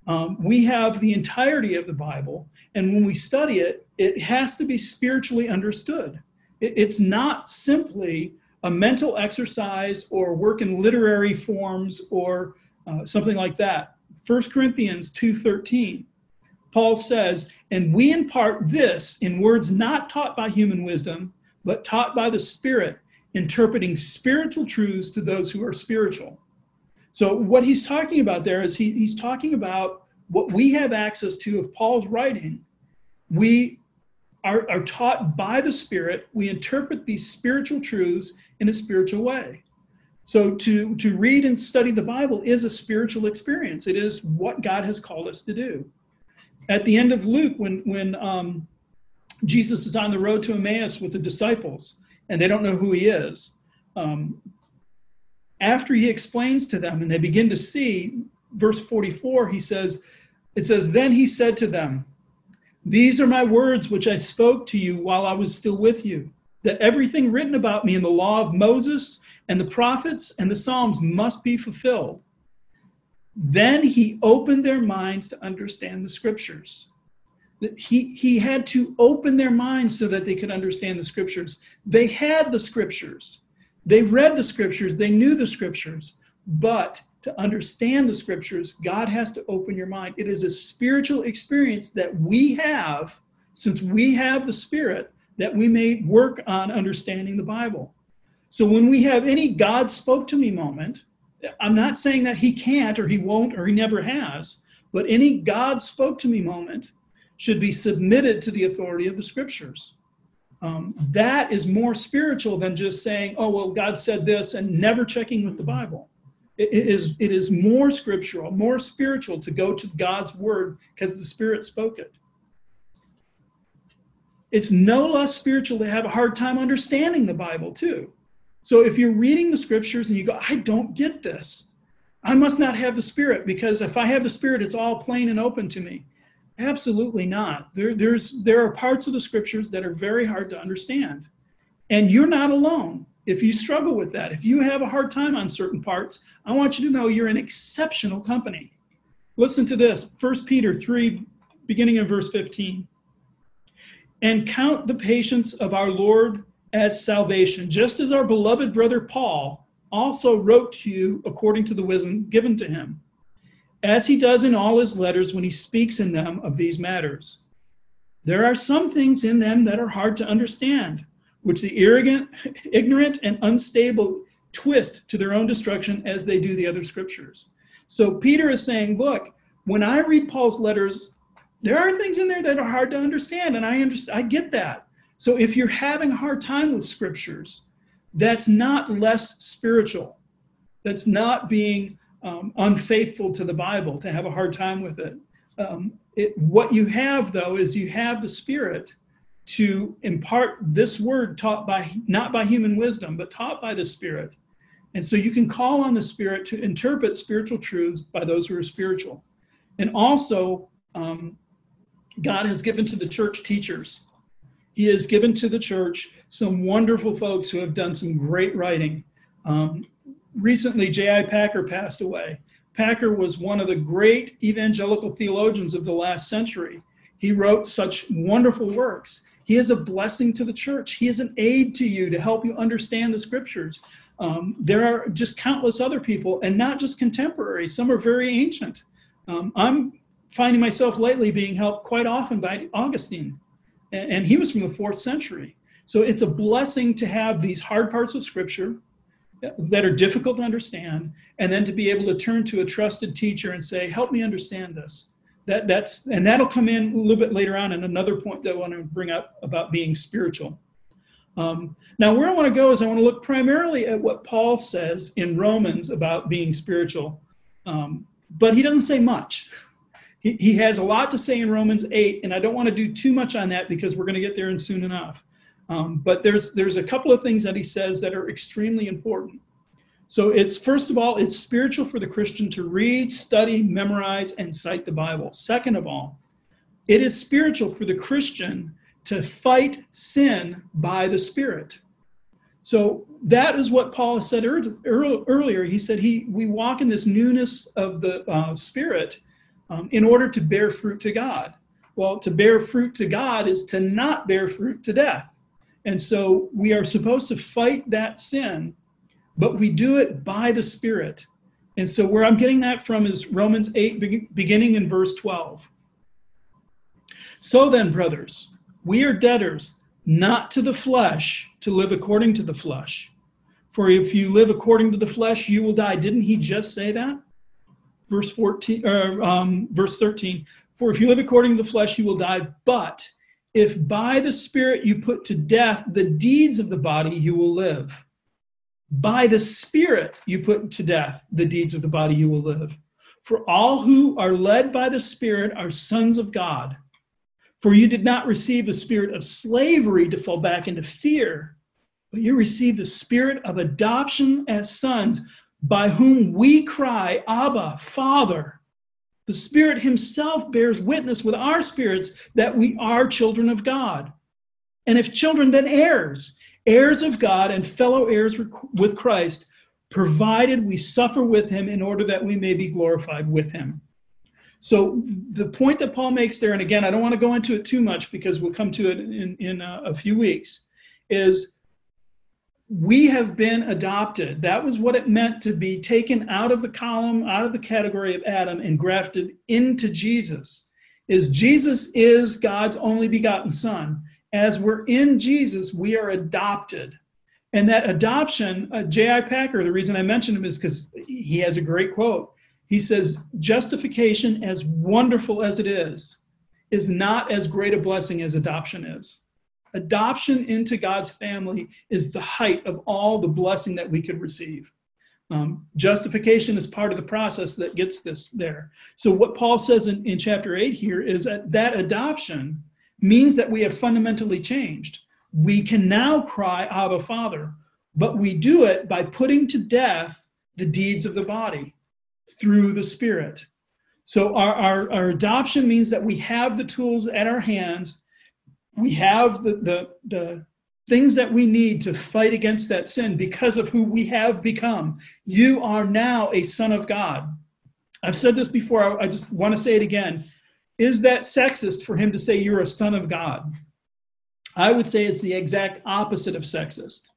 um, we have the entirety of the Bible, and when we study it, it has to be spiritually understood. It, it's not simply a mental exercise or work in literary forms or uh, something like that. 1 Corinthians 2:13. Paul says, "And we impart this in words not taught by human wisdom, but taught by the Spirit, interpreting spiritual truths to those who are spiritual. So, what he's talking about there is he, he's talking about what we have access to of Paul's writing. We are, are taught by the Spirit, we interpret these spiritual truths in a spiritual way. So, to, to read and study the Bible is a spiritual experience, it is what God has called us to do. At the end of Luke, when, when um, Jesus is on the road to Emmaus with the disciples, and they don't know who he is. Um, after he explains to them and they begin to see, verse 44, he says, it says, Then he said to them, These are my words which I spoke to you while I was still with you, that everything written about me in the law of Moses and the prophets and the Psalms must be fulfilled. Then he opened their minds to understand the scriptures. He he had to open their minds so that they could understand the scriptures. They had the scriptures. They read the scriptures. They knew the scriptures. But to understand the scriptures god has to open your mind. It is a spiritual experience that we have since we have the spirit that we may work on understanding the bible. So when we have any god spoke to me moment i'm not saying that he can't or he won't or he never has but any god spoke to me moment should be submitted to the authority of the scriptures. Um, that is more spiritual than just saying, oh, well, God said this and never checking with the Bible. it, it is, it is more scriptural, more spiritual to go to God's word because the Spirit spoke it. It's no less spiritual to have a hard time understanding the Bible, too. So if you're reading the scriptures and you go, I don't get this, I must not have the Spirit because if I have the Spirit, it's all plain and open to me. Absolutely not. There, there's, there are parts of the scriptures that are very hard to understand. And you're not alone if you struggle with that. If you have a hard time on certain parts, I want you to know you're in exceptional company. Listen to this 1 Peter 3, beginning in verse 15. And count the patience of our Lord as salvation, just as our beloved brother Paul also wrote to you according to the wisdom given to him as he does in all his letters when he speaks in them of these matters. There are some things in them that are hard to understand, which the arrogant, ignorant, and unstable twist to their own destruction as they do the other scriptures. So Peter is saying, look, when I read Paul's letters, there are things in there that are hard to understand, and I understand I get that. So if you're having a hard time with scriptures, that's not less spiritual. That's not being um, unfaithful to the Bible to have a hard time with it. Um, it. What you have, though, is you have the Spirit to impart this word taught by not by human wisdom, but taught by the Spirit. And so you can call on the Spirit to interpret spiritual truths by those who are spiritual. And also, um, God has given to the church teachers. He has given to the church some wonderful folks who have done some great writing. Um, recently J.I. Packer passed away. Packer was one of the great evangelical theologians of the last century. He wrote such wonderful works. He is a blessing to the church. He is an aid to you to help you understand the scriptures. Um, there are just countless other people, and not just contemporary. Some are very ancient. Um, I'm finding myself lately being helped quite often by Augustine, and, he was from the fourth century. So it's a blessing to have these hard parts of scripture that are difficult to understand and then to be able to turn to a trusted teacher and say help me understand this. That that's and that'll come in a little bit later on in another point that i want to bring up about being spiritual. Um, now where i want to go is i want to look primarily at what paul says in romans about being spiritual. Um, but he doesn't say much he, has a lot to say in romans 8 and i don't want to do too much on that because we're going to get there in soon enough um, but there's there's a couple of things that he says that are extremely important. So it's first of all, it's spiritual for the Christian to read, study, memorize, and cite the Bible. Second of all, it is spiritual for the Christian to fight sin by the Spirit. So that is what Paul said earlier. He said he we walk in this newness of the uh, Spirit um, in order to bear fruit to God. Well, to bear fruit to God is to not bear fruit to death. And so we are supposed to fight that sin, but we do it by the Spirit. And so where I'm getting that from is Romans 8, beginning in verse 12. So then, brothers, we are debtors, not to the flesh, to live according to the flesh. For if you live according to the flesh, you will die. Didn't he just say that? Verse 14, or um, verse 13. For if you live according to the flesh, you will die. But if by the Spirit you put to death the deeds of the body, you will live. By the Spirit you put to death the deeds of the body, you will live. For all who are led by the Spirit are sons of God. For you did not receive the spirit of slavery to fall back into fear, but you received the spirit of adoption as sons, by whom we cry, Abba, Father. The Spirit Himself bears witness with our spirits that we are children of God. And if children, then heirs, heirs of God and fellow heirs with Christ, provided we suffer with Him in order that we may be glorified with Him. So the point that Paul makes there, and again, I don't want to go into it too much because we'll come to it in, in a, a few weeks, is we have been adopted. That was what it meant to be taken out of the column, out of the category of Adam, and grafted into Jesus. Is Jesus is God's only begotten Son. As we're in Jesus, we are adopted. And that adoption, uh, J.I. Packer, the reason I mentioned him is because he has a great quote. He says, Justification, as wonderful as it is, is not as great a blessing as adoption is adoption into God's family is the height of all the blessing that we could receive. Um, justification is part of the process that gets this there. So, what Paul says in, in chapter 8 here is that that adoption means that we have fundamentally changed. We can now cry, Abba, Father, but we do it by putting to death the deeds of the body through the Spirit. So our, our, our adoption means that we have the tools at our hands. We have the, the, the things that we need to fight against that sin because of who we have become. You are now a son of God. I've said this before, I just want to say it again. Is that sexist for him to say you're a son of God? I would say it's the exact opposite of sexist.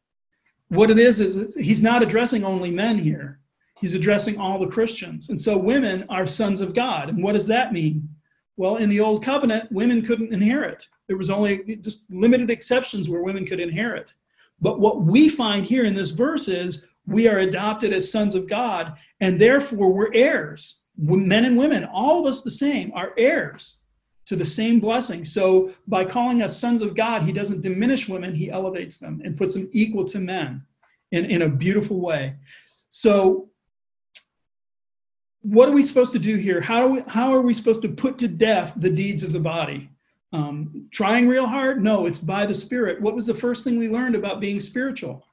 What it is, is he's not addressing only men here, he's addressing all the Christians. And so women are sons of God. And what does that mean? Well, in the old covenant, women couldn't inherit. There was only just limited exceptions where women could inherit. But what we find here in this verse is we are adopted as sons of God, and therefore we're heirs. Men and women, all of us the same, are heirs to the same blessing. So by calling us sons of God, he doesn't diminish women, he elevates them and puts them equal to men in, in a beautiful way. So what are we supposed to do here? How we, how are we supposed to put to death the deeds of the body? Um, trying real hard? No, it's by the Spirit. What was the first thing we learned about being spiritual?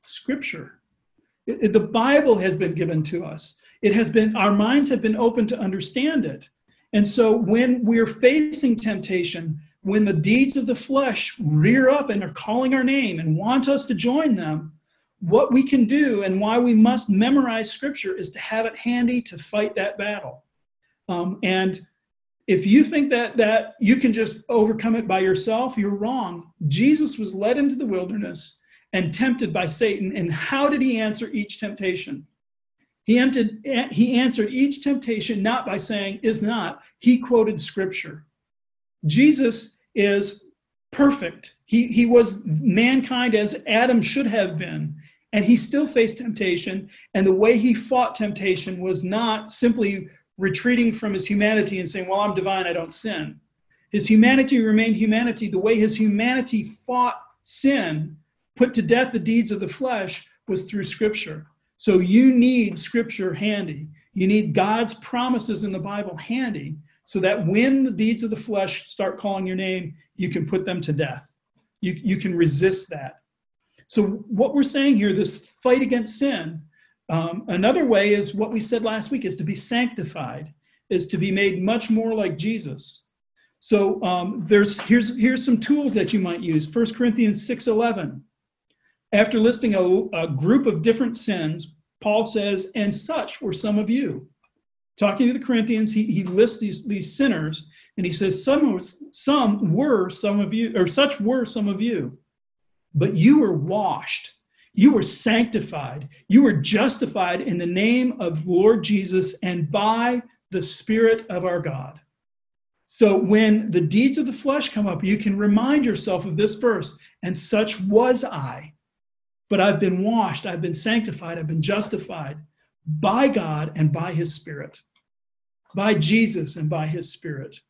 Scripture. It, it, the Bible has been given to us. It has been, our minds have been open to understand it. And so when we're facing temptation, when the deeds of the flesh rear up and are calling our name and want us to join them, what we can do and why we must memorize scripture is to have it handy to fight that battle. Um, and if you think that that you can just overcome it by yourself, you're wrong. Jesus was led into the wilderness and tempted by Satan. And how did he answer each temptation? He, he answered each temptation not by saying, is not. He quoted scripture. Jesus is perfect. He, he was mankind as Adam should have been. And he still faced temptation. And the way he fought temptation was not simply retreating from his humanity and saying, Well, I'm divine, I don't sin. His humanity remained humanity. The way his humanity fought sin, put to death the deeds of the flesh, was through scripture. So you need scripture handy. You need God's promises in the Bible handy so that when the deeds of the flesh start calling your name, you can put them to death. You, you can resist that. So, what we're saying here, this fight against sin, um, another way is what we said last week is to be sanctified, is to be made much more like Jesus. So um, there's here's here's some tools that you might use. 1 Corinthians 6:11. After listing a, a group of different sins, Paul says, "And such were some of you." Talking to the Corinthians, he, he lists these, these sinners, and he says, "Some was, some were some of you, or such were some of you, but you were washed." You were sanctified. You were justified in the name of Lord Jesus and by the Spirit of our God. So when the deeds of the flesh come up, you can remind yourself of this verse, and such was I. But I've been washed, I've been sanctified, I've been justified by God and by his Spirit, by Jesus and by his Spirit.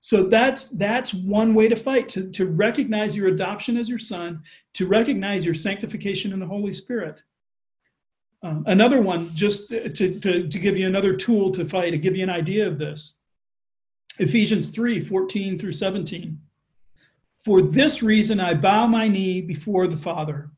So that's that's one way to fight to, to recognize your adoption as your son, to recognize your sanctification in the Holy Spirit. Um, another one, just to, to, to give you another tool to fight, to give you an idea of this. Ephesians 3 14 through 17. For this reason I bow my knee before the Father,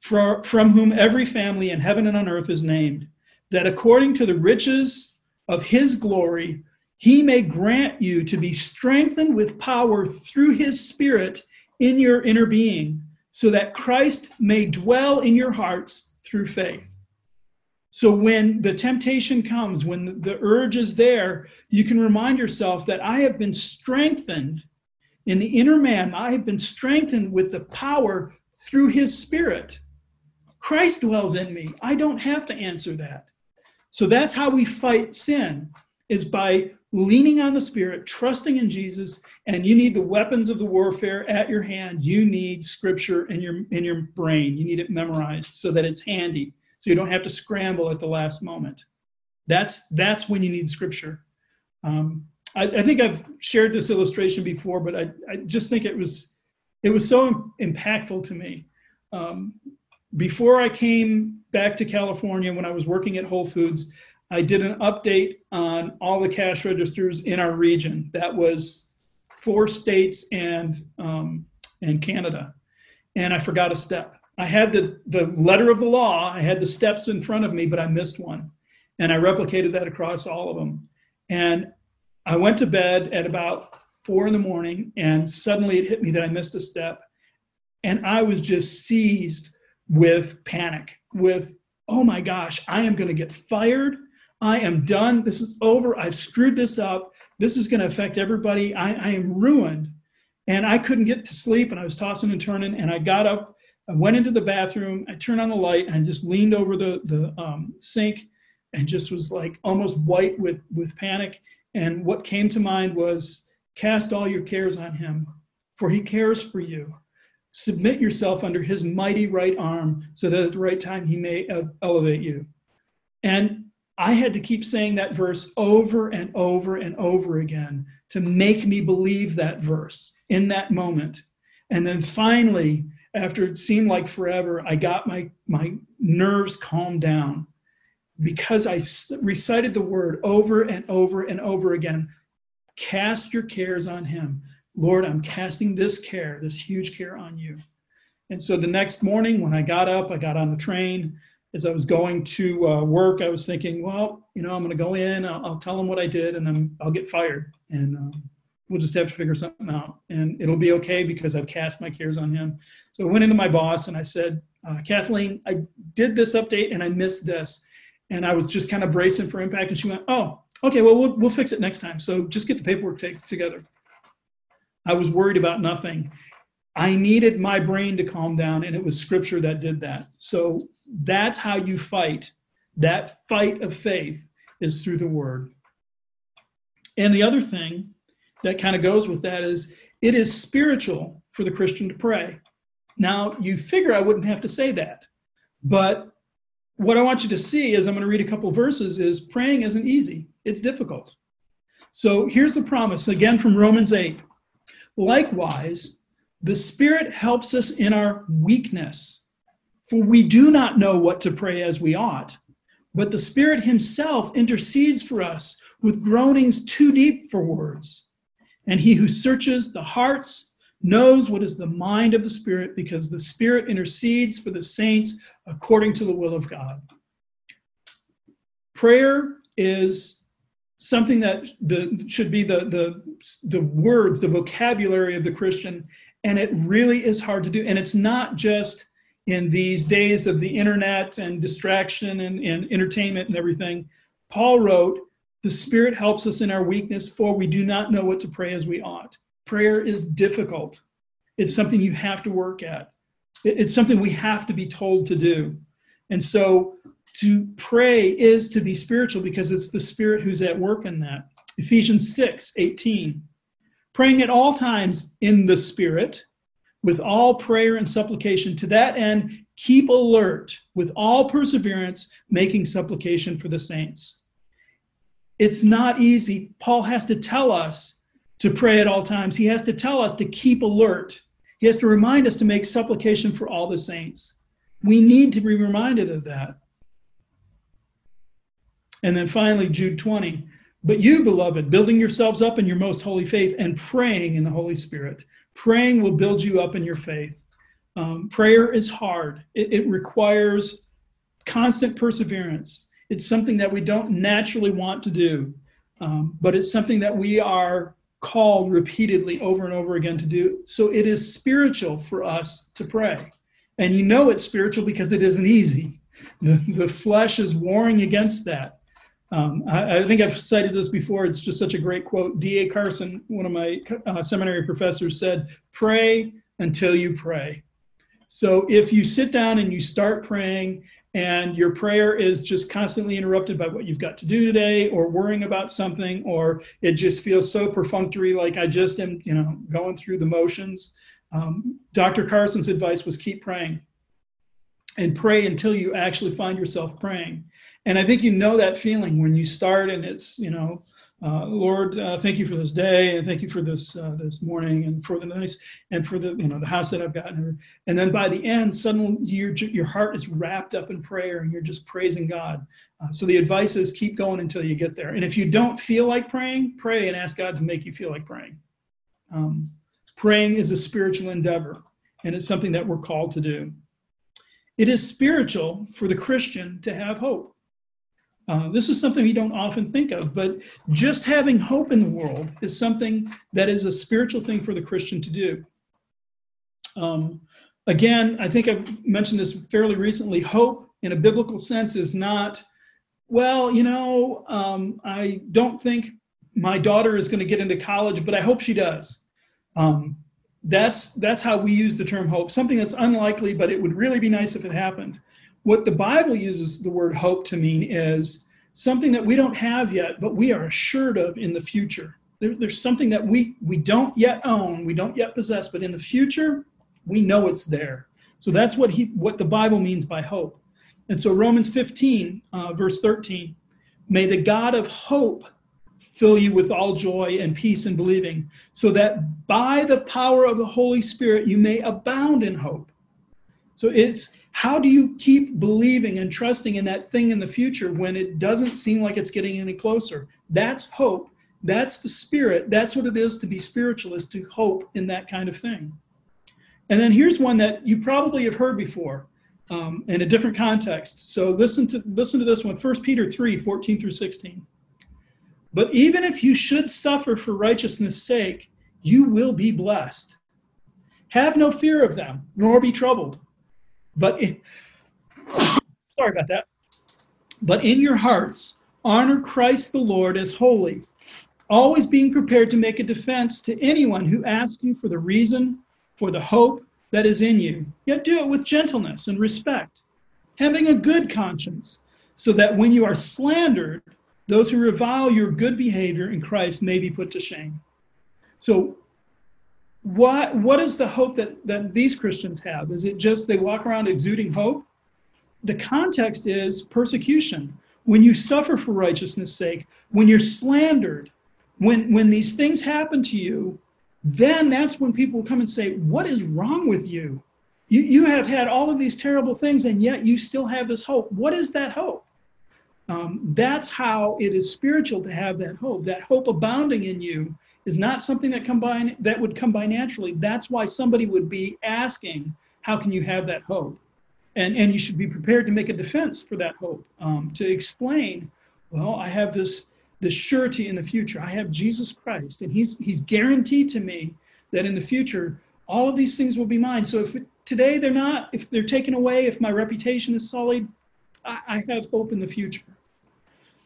from whom every family in heaven and on earth is named, that according to the riches of his glory, he may grant you to be strengthened with power through his Spirit in your inner being, so that Christ may dwell in your hearts through faith. So when the temptation comes, when the urge is there, you can remind yourself that I have been strengthened in the inner man. I have been strengthened with the power through his spirit. Christ dwells in me. I don't have to answer that. So that's how we fight sin is by leaning on the Spirit, trusting in Jesus, and you need the weapons of the warfare at your hand. You need Scripture in your in your brain. You need it memorized so that it's handy, so you don't have to scramble at the last moment. That's that's when you need Scripture. Um, I, I, think I've shared this illustration before, but I, I just think it was it was so impactful to me. Um, before I came back to California, when I was working at Whole Foods, I did an update on all the cash registers in our region. That was four states and um, and Canada, and I forgot a step. I had the the letter of the law, I had the steps in front of me, but I missed one, and I replicated that across all of them. And I went to bed at about four in the morning, and suddenly it hit me that I missed a step, and I was just seized with panic, with oh my gosh, I am going to get fired. I am done. This is over. I've screwed this up. This is going to affect everybody. I, I am ruined. And I couldn't get to sleep and I was tossing and turning. And I got up, I went into the bathroom, I turned on the light and just leaned over the, the um, sink and just was like almost white with, with panic. And what came to mind was cast all your cares on him, for he cares for you. Submit yourself under his mighty right arm so that at the right time he may elevate you. And I had to keep saying that verse over and over and over again to make me believe that verse in that moment. And then finally, after it seemed like forever, I got my, my nerves calmed down because I recited the word over and over and over again. Cast your cares on him. Lord, I'm casting this care, this huge care on you. And so the next morning, when I got up, I got on the train. As I was going to uh, work, I was thinking, well, you know, I'm going to go in, I'll, I'll, tell them what I did, and I'm, I'll get fired. And um, we'll just have to figure something out. And it'll be okay because I've cast my cares on him. So I went into my boss and I said, uh, Kathleen, I did this update and I missed this. And I was just kind of bracing for impact. And she went, oh, okay, well, we'll, we'll fix it next time. So just get the paperwork take, together. I was worried about nothing. I needed my brain to calm down, and it was scripture that did that. So that's how you fight. That fight of faith is through the word. And the other thing that kind of goes with that is it is spiritual for the Christian to pray. Now, you figure I wouldn't have to say that, but what I want you to see as I'm going to read a couple verses is praying isn't easy, it's difficult. So here's the promise again from Romans 8 Likewise, the Spirit helps us in our weakness, for we do not know what to pray as we ought. But the Spirit Himself intercedes for us with groanings too deep for words. And He who searches the hearts knows what is the mind of the Spirit, because the Spirit intercedes for the saints according to the will of God. Prayer is something that the, should be the, the, the words, the vocabulary of the Christian. And it really is hard to do. And it's not just in these days of the internet and distraction and, and entertainment and everything. Paul wrote, The Spirit helps us in our weakness, for we do not know what to pray as we ought. Prayer is difficult, it's something you have to work at, it's something we have to be told to do. And so to pray is to be spiritual because it's the Spirit who's at work in that. Ephesians 6 18. Praying at all times in the Spirit with all prayer and supplication. To that end, keep alert with all perseverance, making supplication for the saints. It's not easy. Paul has to tell us to pray at all times, he has to tell us to keep alert. He has to remind us to make supplication for all the saints. We need to be reminded of that. And then finally, Jude 20. But you, beloved, building yourselves up in your most holy faith and praying in the Holy Spirit. Praying will build you up in your faith. Um, prayer is hard, it, it requires constant perseverance. It's something that we don't naturally want to do, um, but it's something that we are called repeatedly over and over again to do. So it is spiritual for us to pray. And you know it's spiritual because it isn't easy. The, the flesh is warring against that. Um, I, I, think I've cited this before. It's just such a great quote. D.A. Carson, one of my uh, seminary professors, said, Pray until you pray. So if you sit down and you start praying, and your prayer is just constantly interrupted by what you've got to do today, or worrying about something, or it just feels so perfunctory, like I just am, you know, going through the motions. Um, Dr. Carson's advice was keep praying and pray until you actually find yourself praying. And I think you know that feeling when you start and it's, you know, uh, Lord, uh, thank you for this day, and thank you for this uh, this morning, and for the nice, and for the you know the house that I've gotten. And then by the end, suddenly your your heart is wrapped up in prayer, and you're just praising God. Uh, so the advice is keep going until you get there. And if you don't feel like praying, pray and ask God to make you feel like praying. Um, praying is a spiritual endeavor, and it's something that we're called to do. It is spiritual for the Christian to have hope. Uh, this is something we don't often think of, but just having hope in the world is something that is a spiritual thing for the Christian to do. Um, again, I think I've mentioned this fairly recently. Hope, in a biblical sense, is not, well, you know, um, I don't think my daughter is going to get into college, but I hope she does. Um, that's that's how we use the term hope. Something that's unlikely, but it would really be nice if it happened. What the Bible uses the word hope to mean is something that we don't have yet, but we are assured of in the future. There, there's something that we, we don't yet own, we don't yet possess, but in the future, we know it's there. So that's what he what the Bible means by hope. And so Romans 15, uh, verse 13, may the God of hope fill you with all joy and peace in believing, so that by the power of the Holy Spirit you may abound in hope. So it's how do you keep believing and trusting in that thing in the future when it doesn't seem like it's getting any closer? That's hope. That's the spirit. That's what it is to be spiritualist, to hope in that kind of thing. And then here's one that you probably have heard before um, in a different context. So listen to listen to this one, 1 Peter 3, 14 through 16. But even if you should suffer for righteousness' sake, you will be blessed. Have no fear of them, nor be troubled but in, sorry about that. But in your hearts, honor Christ the Lord as holy, always being prepared to make a defense to anyone who asks you for the reason for the hope that is in you. Yet do it with gentleness and respect, having a good conscience, so that when you are slandered, those who revile your good behavior in Christ may be put to shame. So what what is the hope that that these christians have? Is it just they walk around exuding hope? The context is persecution. When you suffer for righteousness sake when you're slandered when when these things happen to you then that's when people come and say what is wrong with you? You you have had all of these terrible things and yet you still have this hope. What is that hope um, that's how it is spiritual to have that hope that hope abounding in you is not something that by that would come by naturally. That's why somebody would be asking, how can you have that hope? And and you should be prepared to make a defense for that hope, um, to explain, well, I have this this surety in the future. I have Jesus Christ, and He's He's guaranteed to me that in the future all of these things will be mine. So if today they're not, if they're taken away, if my reputation is sullied, I, I have hope in the future.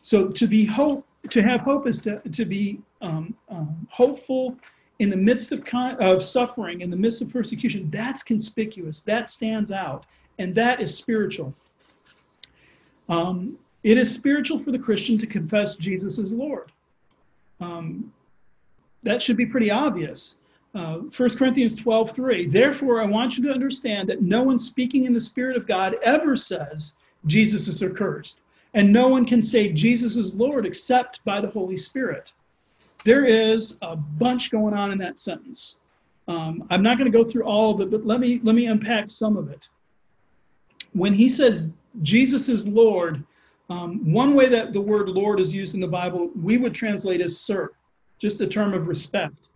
So to be hope, to have hope is to, to be um, um, hopeful in the midst of, con- of suffering, in the midst of persecution, that's conspicuous, that stands out, and that is spiritual. Um, it is spiritual for the Christian to confess Jesus as Lord. Um, that should be pretty obvious. Uh, 1 Corinthians 12, 3. Therefore, I want you to understand that no one speaking in the Spirit of God ever says Jesus is accursed. And no one can say Jesus is Lord except by the Holy Spirit. There is a bunch going on in that sentence. Um, I'm not going to go through all of it, but let me let me unpack some of it. When he says Jesus is Lord, um, one way that the word Lord is used in the Bible, we would translate as Sir, just a term of respect.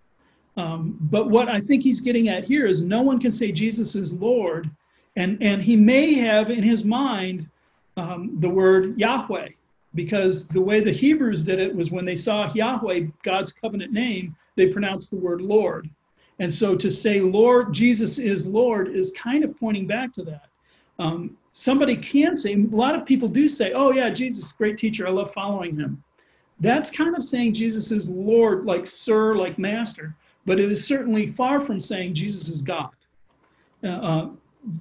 Um, but what I think he's getting at here is no one can say Jesus is Lord, and and he may have in his mind um, the word Yahweh, because the way the Hebrews did it was when they saw Yahweh, God's covenant name, they pronounced the word Lord. And so to say Lord, Jesus is Lord is kind of pointing back to that. Um, somebody can say, a lot of people do say, oh, yeah, Jesus, great teacher, I love following him. That's kind of saying Jesus is Lord, like Sir, like Master, but it is certainly far from saying Jesus is God. Uh, uh,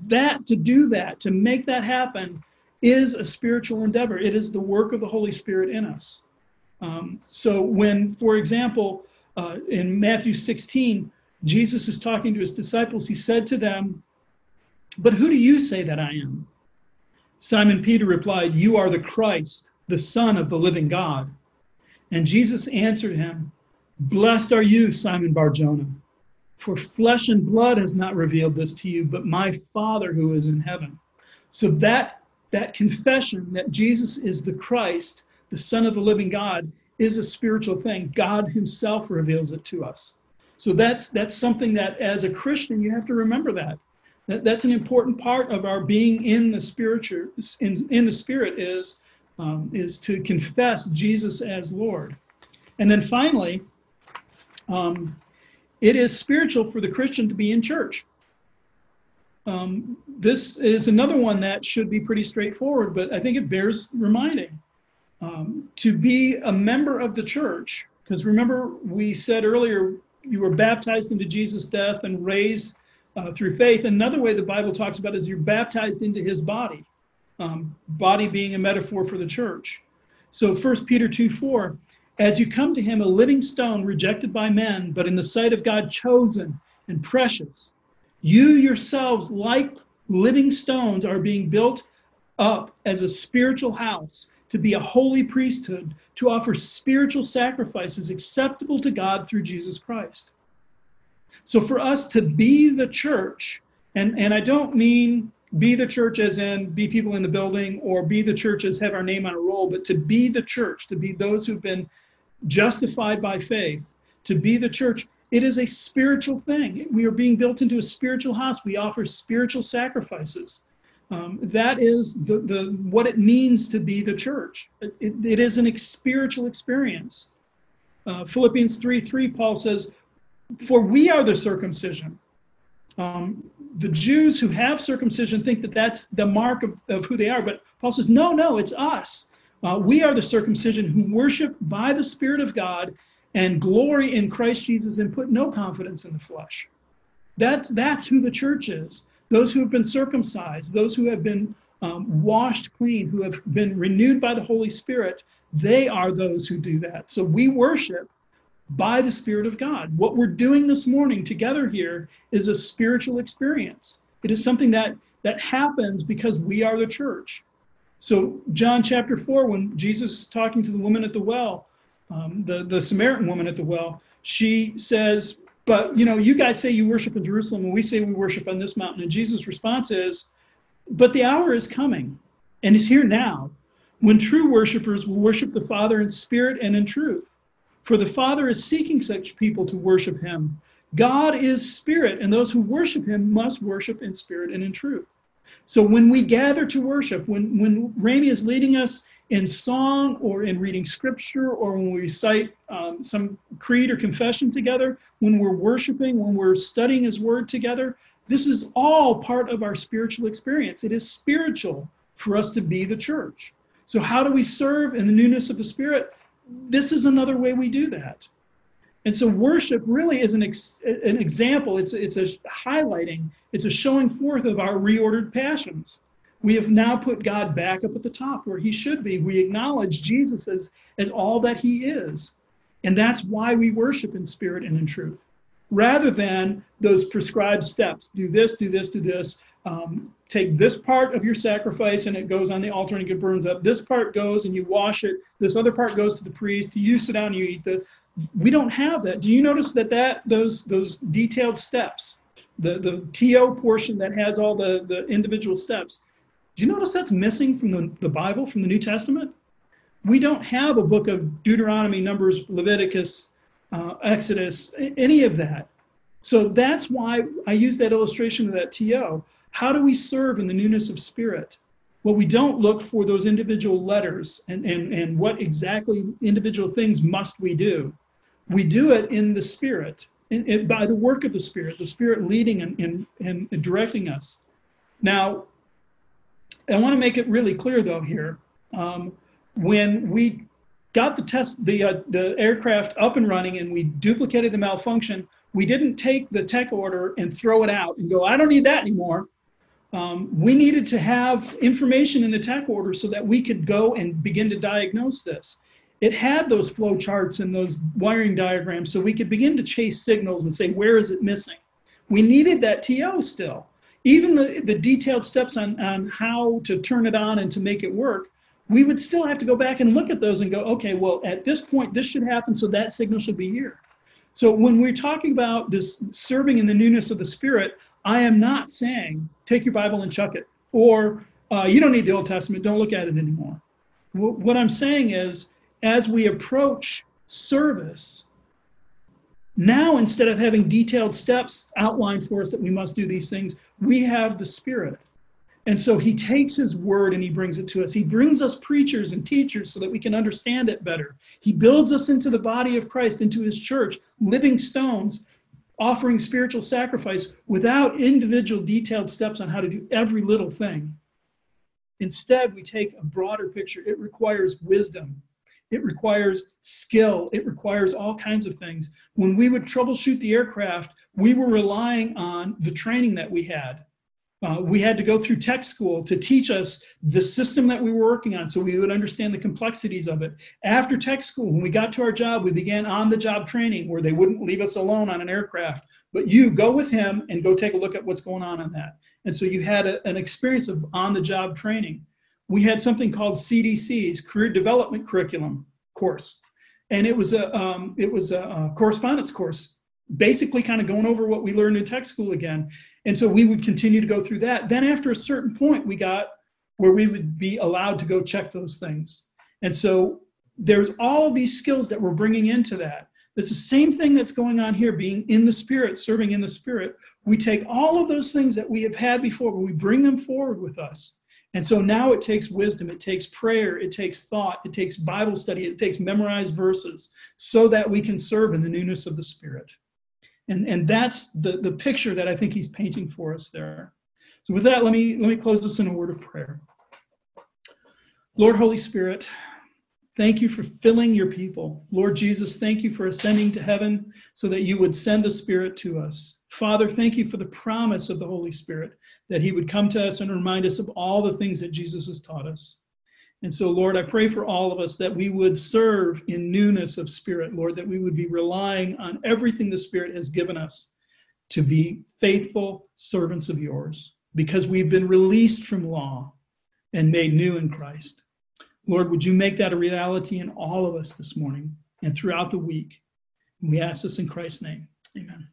that, to do that, to make that happen, is a spiritual endeavor. It is the work of the Holy Spirit in us. Um, so when, for example, uh, in Matthew 16, Jesus is talking to his disciples, he said to them, But who do you say that I am? Simon Peter replied, You are the Christ, the Son of the living God. And Jesus answered him, Blessed are you, Simon Barjona, for flesh and blood has not revealed this to you, but my Father who is in heaven. So that that confession that Jesus is the Christ, the Son of the living God, is a spiritual thing. God Himself reveals it to us. So that's that's something that as a Christian you have to remember that. that that's an important part of our being in the spiritual in, in the spirit is um, is to confess Jesus as Lord. And then finally, um, it is spiritual for the Christian to be in church. Um, this is another one that should be pretty straightforward, but I think it bears reminding. Um, to be a member of the church, because remember, we said earlier, you were baptized into Jesus' death and raised uh, through faith. Another way the Bible talks about is you're baptized into his body, um, body being a metaphor for the church. So 1 Peter 2 4, as you come to him, a living stone rejected by men, but in the sight of God chosen and precious, you yourselves, like living stones, are being built up as a spiritual house to be a holy priesthood, to offer spiritual sacrifices acceptable to God through Jesus Christ. So for us to be the church, and, and I don't mean be the church as in be people in the building or be the church as have our name on a roll, but to be the church, to be those who've been justified by faith, to be the church, it is a spiritual thing. We are being built into a spiritual house. We offer spiritual sacrifices. Um, that is the, the what it means to be the church. It, it, it is an spiritual experience. Uh, Philippians 3 3, Paul says, For we are the circumcision. Um, the Jews who have circumcision think that that's the mark of, of who they are, but Paul says, No, no, it's us. Uh, we are the circumcision who worship by the Spirit of God and glory in Christ Jesus and put no confidence in the flesh. That's, that's who the church is those who have been circumcised, those who have been um, washed clean, who have been renewed by the Holy Spirit, they are those who do that. So we worship by the Spirit of God. What we're doing this morning together here is a spiritual experience. It is something that that happens because we are the church. So John chapter four, when Jesus is talking to the woman at the well, um, the the Samaritan woman at the well, she says, but you know, you guys say you worship in Jerusalem, and we say we worship on this mountain. And Jesus' response is, "But the hour is coming, and is here now, when true worshipers will worship the Father in spirit and in truth. For the Father is seeking such people to worship Him. God is spirit, and those who worship Him must worship in spirit and in truth." So when we gather to worship, when when Rami is leading us in song or in reading scripture or when we recite um, some creed or confession together, when we're worshiping, when we're studying His Word together, this is all part of our spiritual experience. It is spiritual for us to be the church. So, how do we serve in the newness of the Spirit? This is another way we do that. And so, worship really is an, ex- an example, it's, it's a highlighting, it's a showing forth of our reordered passions we have now put God back up at the top where he should be. We acknowledge Jesus as, as all that he is. And that's why we worship in spirit and in truth, rather than those prescribed steps do this, do this, do this. Um, take this part of your sacrifice and it goes on the altar and it burns up. This part goes and you wash it. This other part goes to the priest. You sit down and you eat the. We don't have that. Do you notice that that those those detailed steps, the the TO portion that has all the the individual steps, do you notice that's missing from the, the Bible, from the New Testament? We don't have a book of Deuteronomy, Numbers, Leviticus, uh, Exodus, any of that. So that's why I use that illustration of that TO. How do we serve in the newness of spirit? Well, we don't look for those individual letters and, and, and what exactly individual things must we do. We do it in the spirit, in, in, by the work of the spirit, the spirit leading and, and, and directing us. Now, I want to make it really clear though here. Um, when we got the test, the uh, the aircraft up and running, and we duplicated the malfunction, we didn't take the tech order and throw it out and go, I don't need that anymore. Um, we needed to have information in the tech order so that we could go and begin to diagnose this. It had those flow charts and those wiring diagrams so we could begin to chase signals and say, where is it missing? We needed that TO still even the, the detailed steps on, on how to turn it on and to make it work, we would still have to go back and look at those and go, okay, well, at this point, this should happen, so that signal should be here. So when we're talking about this serving in the newness of the Spirit, I am not saying take your Bible and chuck it, or uh, you don't need the Old Testament, don't look at it anymore. What I'm saying is, as we approach service, Now, instead of having detailed steps outlined for us that we must do these things, we have the Spirit. And so he takes his word and he brings it to us. He brings us preachers and teachers so that we can understand it better. He builds us into the body of Christ, into his church, living stones, offering spiritual sacrifice without individual detailed steps on how to do every little thing. Instead, we take a broader picture. It requires wisdom, it requires skill, it requires all kinds of things. When we would troubleshoot the aircraft, we were relying on the training that we had. Uh, we had to go through tech school to teach us the system that we were working on so we would understand the complexities of it. After tech school, when we got to our job, we began on the job training where they wouldn't leave us alone on an aircraft, but you go with him and go take a look at what's going on in that. And so you had a, an experience of on the job training. We had something called CDC's Career Development Curriculum course, and it was a um, it was a, a correspondence course, basically kind of going over what we learned in tech school again. And so we would continue to go through that. Then after a certain point, we got where we would be allowed to go check those things. And so there's all these skills that we're bringing into that. It's the same thing that's going on here, being in the spirit, serving in the spirit. We take all of those things that we have had before, but we bring them forward with us. And so now it takes wisdom, it takes prayer, it takes thought, it takes Bible study, it takes memorized verses so that we can serve in the newness of the Spirit. And, and that's the, the picture that I think he's painting for us there. So with that, let me let me close this in a word of prayer. Lord Holy Spirit, Thank you for filling your people. Lord Jesus, thank you for ascending to heaven so that you would send the Spirit to us. Father, thank you for the promise of the Holy Spirit that he would come to us and remind us of all the things that Jesus has taught us. And so, Lord, I pray for all of us that we would serve in newness of spirit, Lord, that we would be relying on everything the Spirit has given us to be faithful servants of yours because we've been released from law and made new in Christ. Lord, would you make that a reality in all of us this morning and throughout the week? And we ask this in Christ's name. Amen.